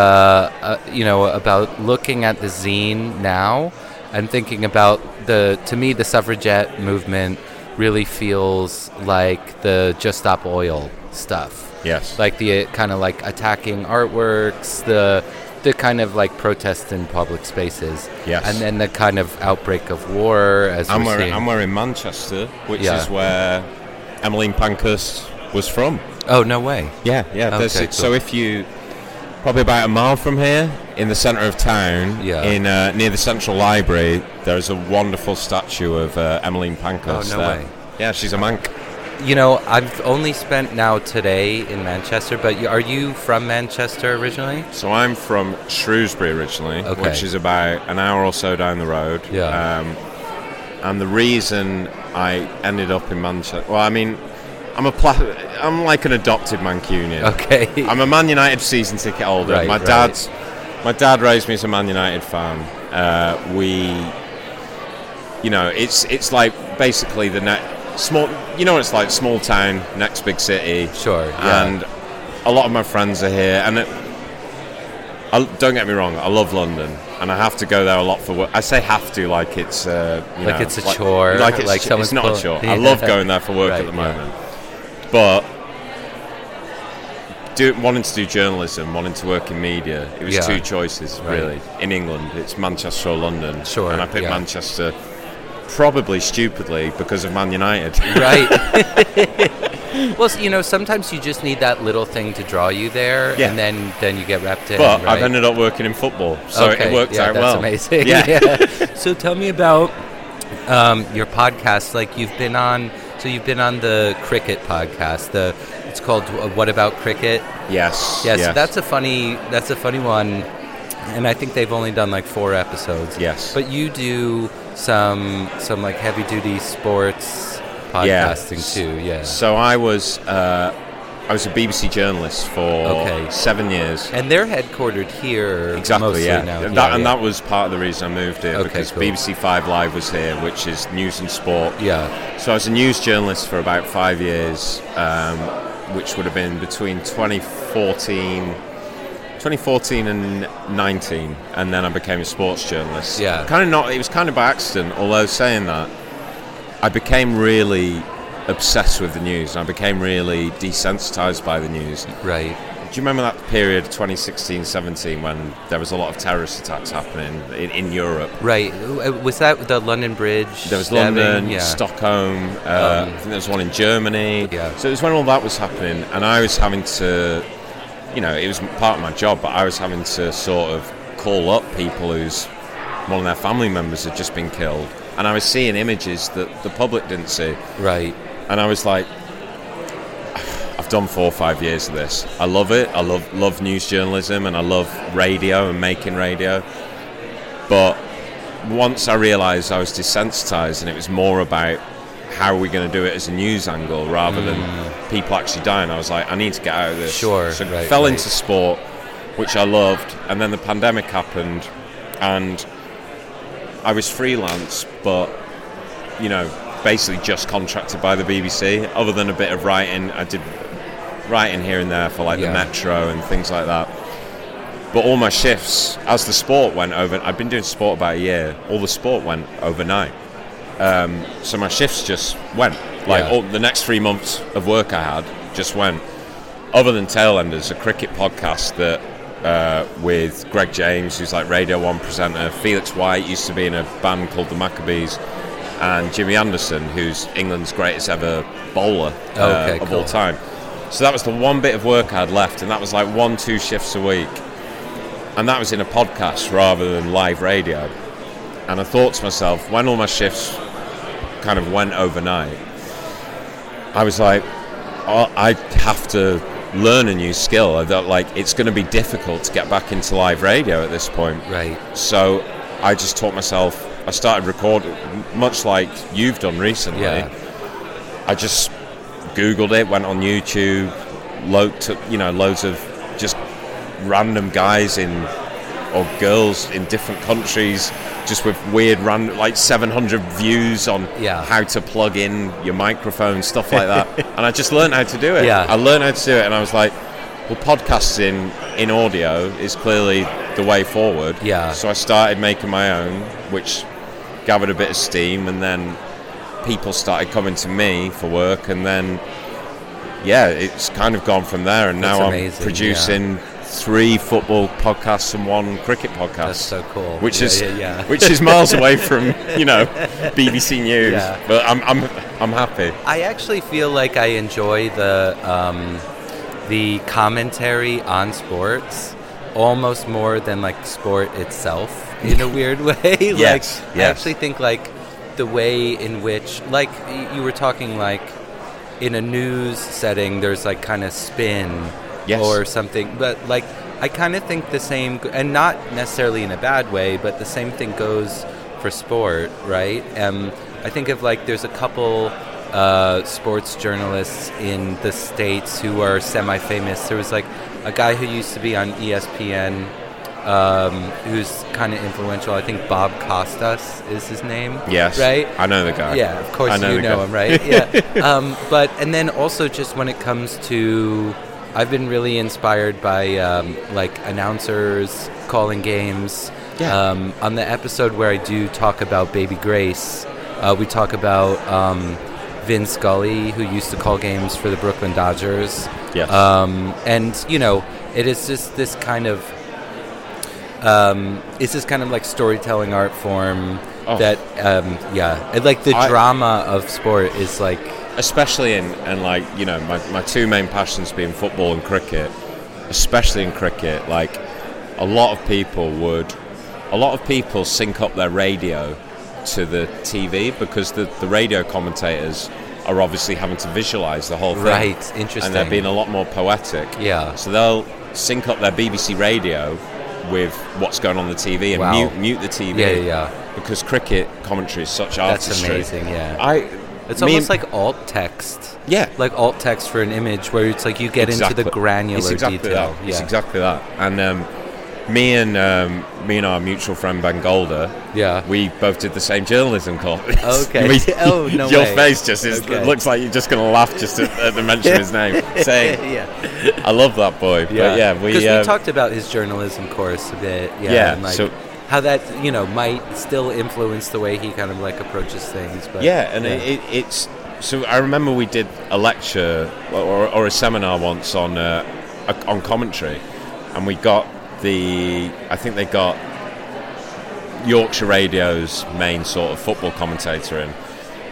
uh, you know about looking at the zine now and thinking about the to me the suffragette movement really feels like the just stop oil stuff. Yes. like the kind of like attacking artworks, the the kind of like protest in public spaces, Yes. and then the kind of outbreak of war as I'm we're. We're in Manchester, which Yeah. is where Emmeline Pankhurst was from. oh no way! Yeah, yeah. Okay, it. So if you probably about a mile from here, in the centre of town, Yeah. in uh, near the Central Library, there's a wonderful statue of uh, Emmeline Pankhurst. Oh, no there. way. Yeah, she's a monk. you know, I've only spent now today in Manchester, but are you from Manchester originally? So I'm from Shrewsbury originally, Okay. which is about an hour or so down the road. Yeah. Um, and the reason I ended up in Manchester, well, I mean, I'm a pla- I'm like an adopted Mancunian. Okay. I'm a Man United season ticket holder. Right, my right. dad's my dad raised me as a Man United fan. Uh, we, you know, it's it's like basically the net small. You know what it's like, small town, next big city. Sure, yeah. And a lot of my friends are here, and it, I, don't get me wrong, I love London, and I have to go there a lot for work. I say have to, like it's uh, Like know, it's a chore, Like it's, like it's not a chore. Yeah. I love going there for work Right, at the yeah. moment, but do, wanting to do journalism, wanting to work in media, it was Yeah. two choices Right. really. In England, it's Manchester or London. Sure, And I picked yeah. Manchester, probably stupidly because of Man United. right. well, you know, sometimes you just need that little thing to draw you there, Yeah. and then then you get wrapped in. but right? I've ended up working in football, so okay, it worked yeah, out that's well. amazing. Yeah. so tell me about um, your podcast. Like you've been on, so you've been on the cricket podcast. The it's called uh, What About Cricket? Yes. Yes, yes. that's a funny. That's a funny one, and I think they've only done like four episodes. Yes. but you do some some like heavy duty sports Yeah. podcasting too. Yeah, So I was uh, I was a BBC journalist for Okay. seven years. and they're headquartered here Exactly, mostly yeah. now. And, Yeah, that, and yeah. that was part of the reason I moved here Okay, because cool. BBC Five Live was here, which is news and sport. yeah, So I was a news journalist for about five years, um, which would have been between 2014, 2014 and 19, and then I became a sports journalist. Yeah. Kind of not. It was kind of by accident. Although saying that, I became really obsessed with the news. and I became really desensitized by the news. right. Do you remember that period, 2016-17, when there was a lot of terrorist attacks happening in, in Europe? Right. Uh, Was that the London Bridge? There was? London, Yeah. Stockholm. Uh, Um, I think there was one in Germany. Yeah. So it was when all that was happening, and I was having to, you know, it was part of my job, but I was having to sort of call up people whose one of their family members had just been killed, and I was seeing images that the public didn't see, Right. and I was like. I've done four or five years of this. I love it. I love love news journalism and I love radio and making radio. But once I realised I was desensitized and it was more about how are we going to do it as a news angle rather than people actually dying, I was like, I need to get out of this. Mm. Sure, So I right, fell right. into sport, which I loved, and then the pandemic happened, and I was freelance, but you know, basically just contracted by the BBC. Other than a bit of writing, I did writing here and there for like Yeah. the Metro and things like that. But all my shifts, as the sport went over, I've been doing sport about a year. All the sport went overnight, um, so my shifts just went. Like Yeah. all, the next three months of work I had just went. Other than Tailenders, a cricket podcast that uh, with Greg James, who's like Radio One presenter, Felix White used to be in a band called the Maccabees, and Jimmy Anderson, who's England's greatest ever bowler uh, Okay, of cool. all time. So that was the one bit of work I had left, and that was like one, two shifts a week. And that was in a podcast rather than live radio. And I thought to myself, when all my shifts kind of went overnight, I was like, oh, I have to learn a new skill. I thought, like, it's going to be difficult to get back into live radio at this point. Right. So I just taught myself. I started recording, much like you've done recently. Yeah. I just googled it, went on YouTube, looked at you know loads of just random guys in or girls in different countries, just with weird random like 700 views on Yeah. how to plug in your microphone, stuff like that. and I just learned how to do it. Yeah. I learned how to do it, and I was like, well, podcasting in audio is clearly the way forward. Yeah. So I started making my own, which gathered a bit of steam, and then people started coming to me for work, and then yeah, it's kind of gone from there. And That's now amazing, I'm producing three football podcasts and one cricket podcast. That's so cool. Which Yeah, is yeah, yeah. which is miles away from you know BBC News, but I'm I'm I'm happy. I actually feel like I enjoy the um, the commentary on sports almost more than like sport itself in a weird way. Yes, like I actually think like the way in which like you were talking like in a news setting, there's like kind of spin Yes. or something. But like, I kind of think the same, and not necessarily in a bad way, but the same thing goes for sport, right? Um, I think of like there's a couple uh, sports journalists in the states who are semi-famous. There was like a guy who used to be on ESPN. Um, who's kind of influential? I think Bob Costas is his name. Yes. Right. I know the guy. Yeah, of course know you know guy. him, right? Yeah. um, but and then also just when it comes to, I've been really inspired by um, like announcers calling games. Yeah. Um, on the episode where I do talk about Baby Grace, uh, we talk about um, Vin Scully, who used to call games for the Brooklyn Dodgers. Yes. Um, and you know, it is just this kind of um, it's this kind of like storytelling art form Oh. that um, yeah, it, like the I- drama of sport is like especially in and like you know my, my two main passions being football and cricket especially in cricket like a lot of people would a lot of people sync up their radio to the TV because the, the radio commentators are obviously having to visualize the whole thing right, interesting. and they're being a lot more poetic yeah, so they'll sync up their BBC radio with what's going on the TV and Wow. mute mute the TV yeah, yeah, because cricket commentary is such That's artistry amazing. Yeah, I it's almost like alt text, yeah like alt text for an image where it's like you get into the granular it's exactly detail. That. Yeah, It's exactly that. And um, me and um, me and our mutual friend Ben Golder, yeah. we both did the same journalism course. Okay. We- Oh, no Your way. face just is, Okay. looks like you're just going to laugh just at, at the mention of his name. Saying, yeah, I love that boy. But yeah, we. because um, we talked about his journalism course a bit. Yeah, Yeah, like so- how that you know might still influence the way he kind of like approaches things. But yeah, and It, it, it's so. I remember we did a lecture or, or a seminar once on uh, on commentary, and we got the. I think they got Yorkshire Radio's main sort of football commentator in,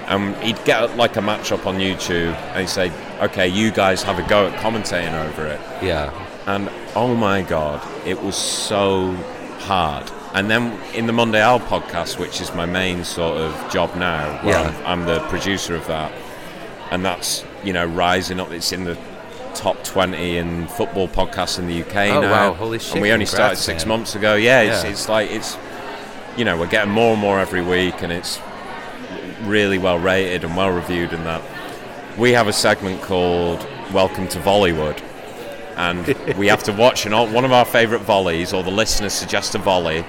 and he'd get like a match up on YouTube, and he'd say, "Okay, you guys have a go at commentating over it." yeah, and oh my god, it was so hard. And then in the Mundial podcast, which is my main sort of job now, where Yeah. I'm, I'm the producer of that, and that's you know rising up. It's in the top 20 in football podcasts in the UK Oh, now. wow, holy shit, And we only started six man. months ago. Yeah, it's, Yeah. it's like it's you know we're getting more and more every week, and it's really well rated and well reviewed. And that we have a segment called "Welcome to Vollywood." and we have to watch an, one of our favourite volleys, or the listeners suggest a volley,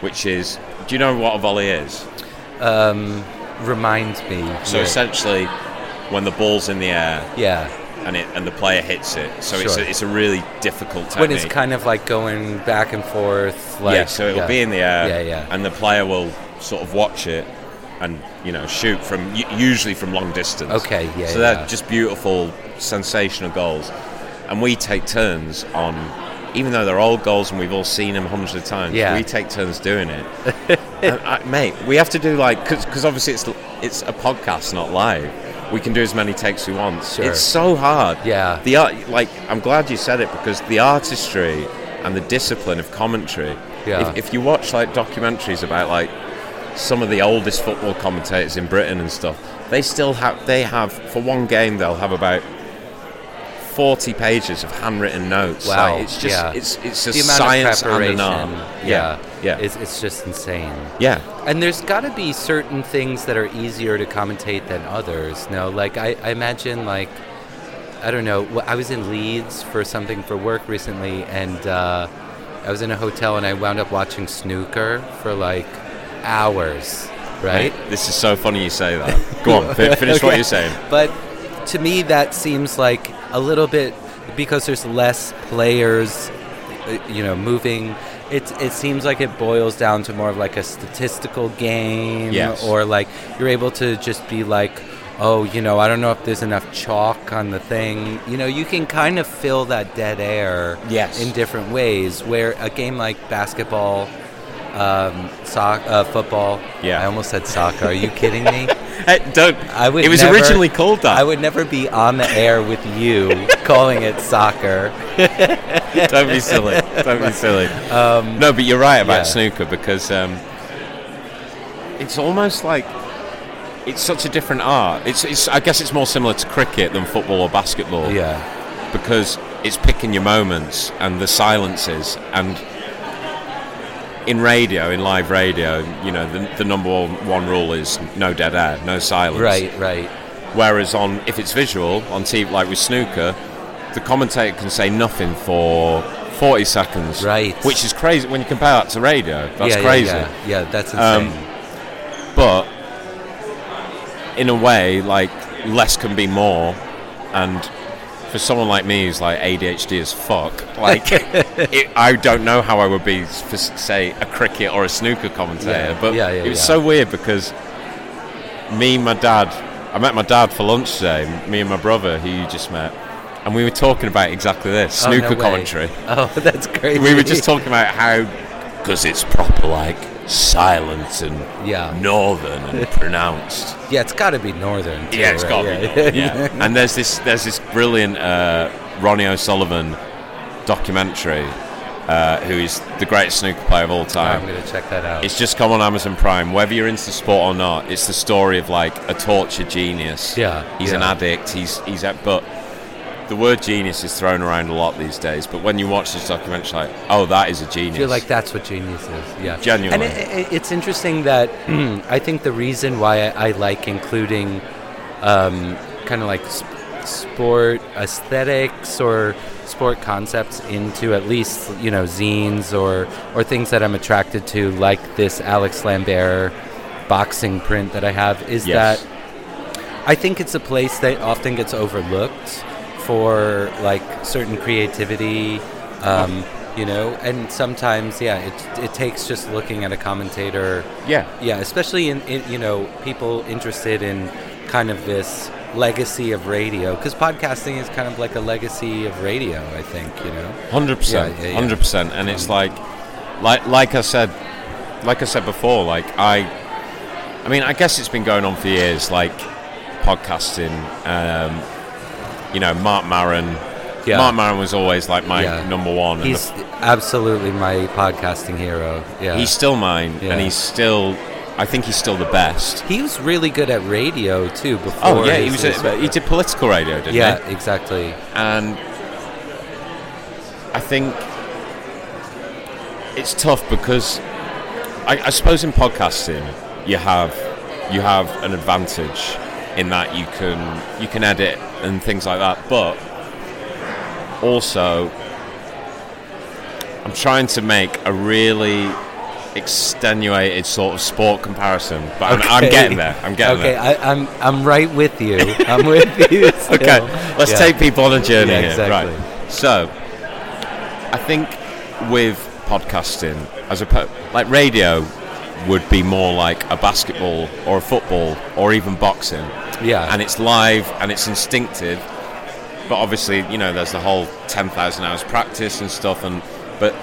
which is. Do you know what a volley is? um, reminds me. So yeah. essentially, when the ball's in the air yeah, and it and the player hits it, so it's a, it's a really difficult technique. when it's kind of like going back and forth. Like, yeah, so it'll yeah. be in the air, Yeah, yeah. and the player will sort of watch it and you know shoot from usually from long distance. Okay, yeah, So yeah. they're just beautiful, sensational goals, and we take turns on. Even though they're old goals and we've all seen them hundreds of times, Yeah. we take turns doing it. And I, mate, we have to do like because obviously it's it's a podcast, not live. We can do as many takes we want. Sure. It's so hard. Yeah. The art, like, I'm glad you said it because the artistry and the discipline of commentary. Yeah. If, if you watch like documentaries about like some of the oldest football commentators in Britain and stuff, they still have they have for one game they'll have about. 40 pages of handwritten notes. Wow, Like, it's just yeah. it's it's a the amount science of and preparation. an art. Yeah, yeah, It's, it's just insane. yeah. And there's got to be certain things that are easier to commentate than others. No, like I, I imagine, like I don't know. I was in Leeds for something for work recently, and uh, I was in a hotel, and I wound up watching snooker for like hours. Right? Mate, this is so funny you say that. Go on, fi- finish what you're saying. But to me, that seems like a little bit because there's less players, uh, you know, moving. It it seems like it boils down to more of like a statistical game, Yes. or like you're able to just be like, oh, you know, I don't know if there's enough chalk on the thing. You know, you can kind of fill that dead air Yes. in different ways. Where a game like basketball. Um, soc- uh, football. Yeah. I almost said soccer. Are you kidding me? Hey, don't. I would it was never- originally called that. I would never be on the air with you calling it soccer. don't be silly. Don't be silly. Um, No, but you're right about Yeah. snooker because um, it's almost like it's such a different art. It's, it's I guess it's more similar to cricket than football or basketball. Yeah. because it's picking your moments and the silences and in radio in live radio you know the, the number one, rule is no dead air no silence Right, right. whereas on if it's visual on TV like with snooker the commentator can say nothing for 40 seconds Right. which is crazy when you compare that to radio that's yeah, crazy Yeah, yeah. yeah that's Um, insane. but in a way, like less can be more, and for someone like me who's like ADHD as fuck, like it, I don't know how I would be for say a cricket or a snooker commentator. Yeah, But yeah, yeah, it was yeah. so weird because me, and my dad, I met my dad for lunch today. Me and my brother, who you just met, and we were talking about exactly this Oh, no snooker way. commentary. Oh, that's crazy. We were just talking about how because it's proper like silent and Yeah. northern and pronounced. Yeah, it's got to be northern. Too, Yeah, it's right? got yeah. to be. Yeah. and there's this there's this brilliant uh, Ronnie O'Sullivan documentary, uh, who is the greatest snooker player of all time? I'm gonna check that out. It's just come on Amazon Prime. Whether you're into sport or not, it's the story of like a tortured genius. Yeah, he's an addict. He's he's at but. The word genius is thrown around a lot these days, but when you watch this documentary, like, oh, that is a genius. I feel like that's what genius is. Yeah, Genuinely. And it, it, it's interesting that I think the reason why I, I like including um, kind of like sp- sport aesthetics or sport concepts into at least you know zines or or things that I'm attracted to, like this Alex Lambert boxing print that I have, is Yes. that I think it's a place that often gets overlooked for like certain creativity, um, you know, and sometimes, yeah, it, it takes just looking at a commentator. yeah, Yeah, especially in, in you know people interested in kind of this legacy of radio because podcasting is kind of like a legacy of radio. I think you know. Hundred percent, Yeah, yeah, yeah. hundred percent, and it's like, like, like I said, like I said before, like I, I mean, I guess it's been going on for years, like podcasting. Um, you know, Marc Maron. Yeah. Marc Maron was always like my number one. He's absolutely my podcasting hero. Yeah, he's still mine, and he's still. I think he's still the best. he was really good at radio too. Before Oh yeah, he was. A, he did political radio, didn't he? yeah, exactly. and I think it's tough because I, I suppose in podcasting you have you have an advantage in that you can you can edit and things like that, but also I'm trying to make a really extenuated sort of sport comparison, but I'm, I'm getting there. I'm getting okay, there. I, I'm I'm right with you. I'm with you. still. Okay, let's Yeah. take people on a journey Yeah, here. exactly. Right. So, I think with podcasting, as a like radio, would be more like a basketball or a football or even boxing, Yeah, and it's live and it's instinctive. But obviously, you know, there's the whole ten thousand hours practice and stuff, and but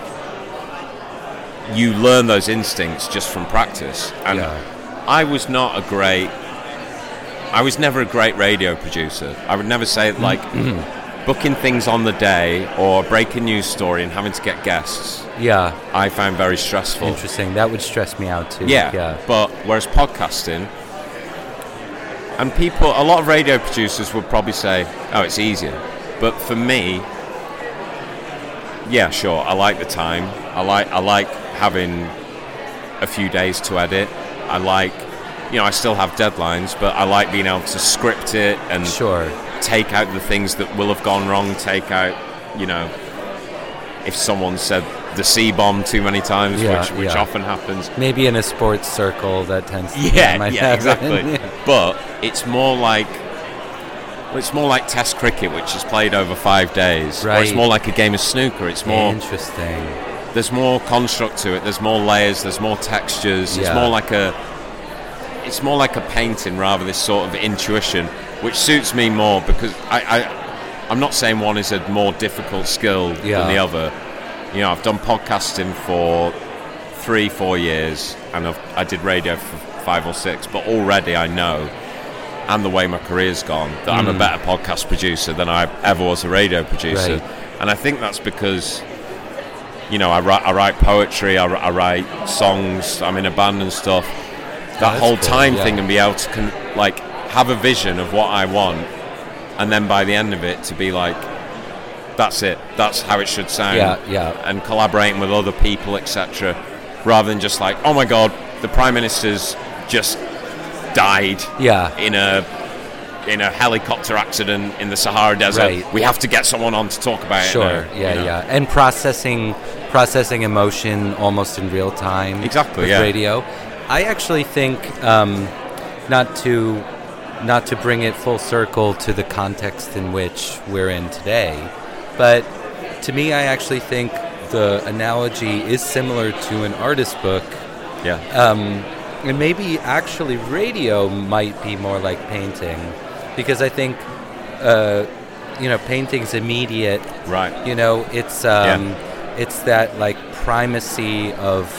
you learn those instincts just from practice. And Yeah. I was not a great. I was never a great radio producer. I would never say mm-hmm. like booking things on the day or breaking news story and having to get guests. yeah. I found very stressful. Interesting. That would stress me out too. Yeah, yeah. But whereas podcasting, and people, a lot of radio producers would probably say, "Oh, it's easier," but for me, yeah, sure, I like the time. I like I like having a few days to edit. I like, you know, I still have deadlines, but I like being able to script it and Sure. take out the things that will have gone wrong. Take out, you know, if someone said the C bomb too many times, Yeah, which which yeah. often happens. Maybe in a sports circle that tends to Yeah, yeah, happen. exactly. But it's more like it's more like Test cricket, which is played over five days. Or it's more like a game of snooker. It's more Interesting. There's more construct to it. There's more layers. There's more textures. It's more like a it's more like a painting rather this sort of intuition, which suits me more because I, I I'm not saying one is a more difficult skill Yeah. than the other. You know, I've done podcasting for three, four years, and I've, I did radio for five or six. But already I know, and the way my career's gone, that I'm a Mm. better podcast producer than I ever was a radio producer. Right. And I think that's because you know, I write, I write poetry, I, I write songs, I'm in a band and stuff. that that's whole cool, time yeah. thing and be able to con- like have a vision of what I want, and then by the end of it to be like, that's it, that's how it should sound. Yeah, yeah. And collaborating with other people, etc., rather than just like, oh my god, the prime minister's just died Yeah. in a in a helicopter accident in the Sahara Desert. Right. We have to get someone on to talk about it. Sure. yeah, you know? yeah. And processing processing emotion almost in real time. Exactly, With yeah. radio. I actually think um, not to not to bring it full circle to the context in which we're in today, but to me, I actually think the analogy is similar to an artist book Yeah. um, and maybe actually radio might be more like painting because I think uh, you know painting's immediate right. you know it's um, it's that like primacy of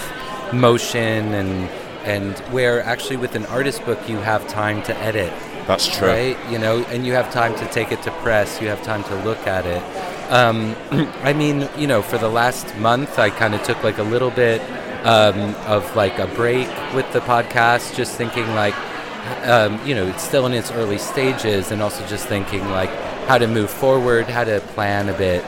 motion and and where actually with an artist book you have time to edit That's true. right? You know, and you have time to take it to press. You have time to look at it. Um, I mean, you know, for the last month, I kind of took like a little bit um, of like a break with the podcast, just thinking like, um, you know, it's still in its early stages, and also just thinking like how to move forward, how to plan a bit.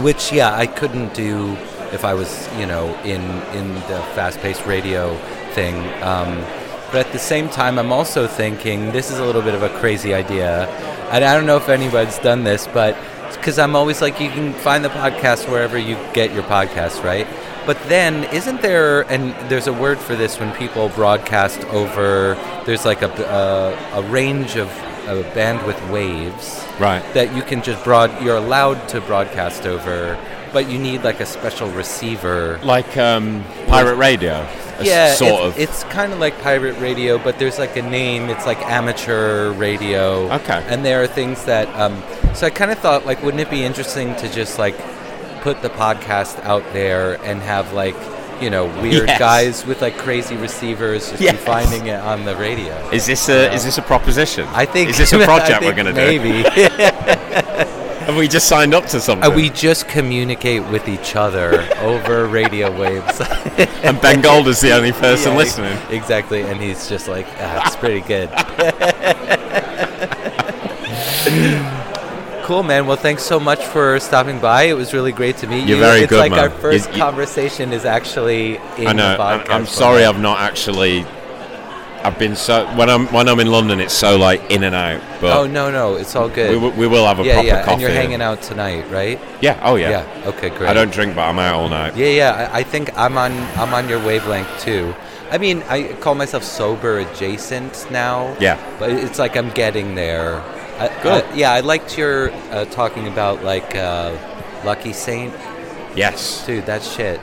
Which, yeah, I couldn't do if I was, you know, in in the fast-paced radio thing. Um, but at the same time, I'm also thinking this is a little bit of a crazy idea. And I don't know if anybody's done this, but because I'm always like, you can find the podcast wherever you get your podcast, right? But then, isn't there, and there's a word for this when people broadcast over, there's like a, a, a range of uh, bandwidth waves Right. that you can just broad, you're allowed to broadcast over, but you need like a special receiver Like um, pirate radio. yeah, Sort it's, of. It's kind of like pirate radio, but there's like a name. It's like amateur radio. Okay. And there are things that. Um, so I kind of thought, like, wouldn't it be interesting to just like put the podcast out there and have like, you know, weird Yes. guys with like crazy receivers just Yes. be finding it on the radio. is this a is this a proposition? I think is this a project we're going to do? Maybe. Have we just signed up to something? Uh, we just communicate with each other over radio waves. and Ben Gold is the only person Yeah, listening. Exactly, and he's just like, ah, it's pretty good. Cool, man. Well, thanks so much for stopping by. It was really great to meet you. You're very it's good, like man. our first You- you- conversation is actually in I know. the I'm, podcast. I'm sorry. I've not actually. I've been so when I'm when I'm in London, it's so like in and out. But Oh no, no, it's all good. we, will- we will have a yeah, proper yeah, coffee. and you're hanging out tonight, right? Yeah. Oh yeah. yeah. Okay, great. I don't drink, but I'm out all night. Yeah, yeah. I, I think I'm on I'm on your wavelength too. I mean, I call myself sober adjacent now. Yeah. But it's like I'm getting there. I, Good. uh, yeah, I liked your uh, talking about like uh, Lucky Saint, Yes. dude. That shit,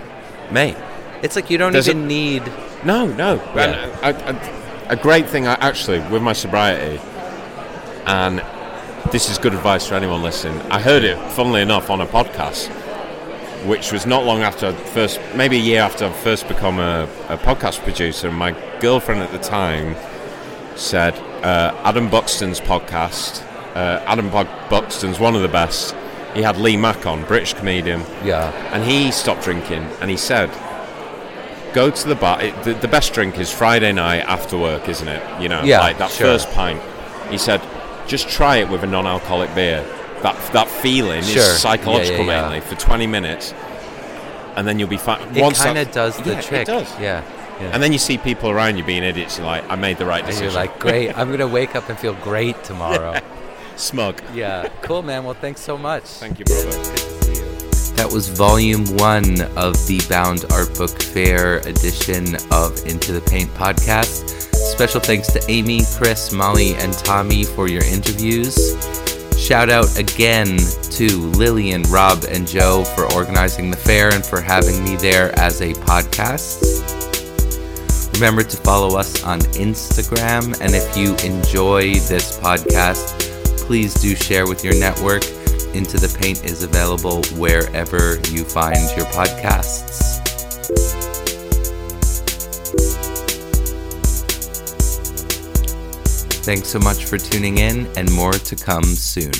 mate. It's like you don't There's a- even need. No, no. Yeah. Uh, I- I- a great thing, I, actually, with my sobriety, and this is good advice for anyone listening. I heard it, funnily enough, on a podcast, which was not long after I first, maybe a year after I first become a, a podcast producer. And my girlfriend at the time said, uh, Adam Buxton's podcast, uh, Adam Bu- Buxton's one of the best. He had Lee Mack on, British comedian. Yeah, and he stopped drinking and he said go to the bar. It, the, the best drink is friday night after work isn't it? You know Yeah, like that sure. first pint. He said just try it with a non-alcoholic beer. That that feeling Sure. is psychological Yeah, yeah, mainly for 20 minutes and then you'll be fine. It kind of does the trick. it does. Yeah, yeah. and then you see people around you being idiots you're like i made the right And decision you're like, great. I'm gonna wake up and feel great tomorrow. smug yeah, cool, man. Well, thanks so much. thank you brother Good to see you. That That was volume one of the Bound Art Book Fair edition of Into the Paint podcast. Special thanks to Amy, Chris, Molly, and Tommy for your interviews. Shout out again to Lillian, Rob, and Joe for organizing the fair and for having me there as a podcast. Remember to follow us on Instagram, and if you enjoy this podcast, please do share with your network. Into the Paint is available wherever you find your podcasts. Thanks so much for tuning in, and more to come soon.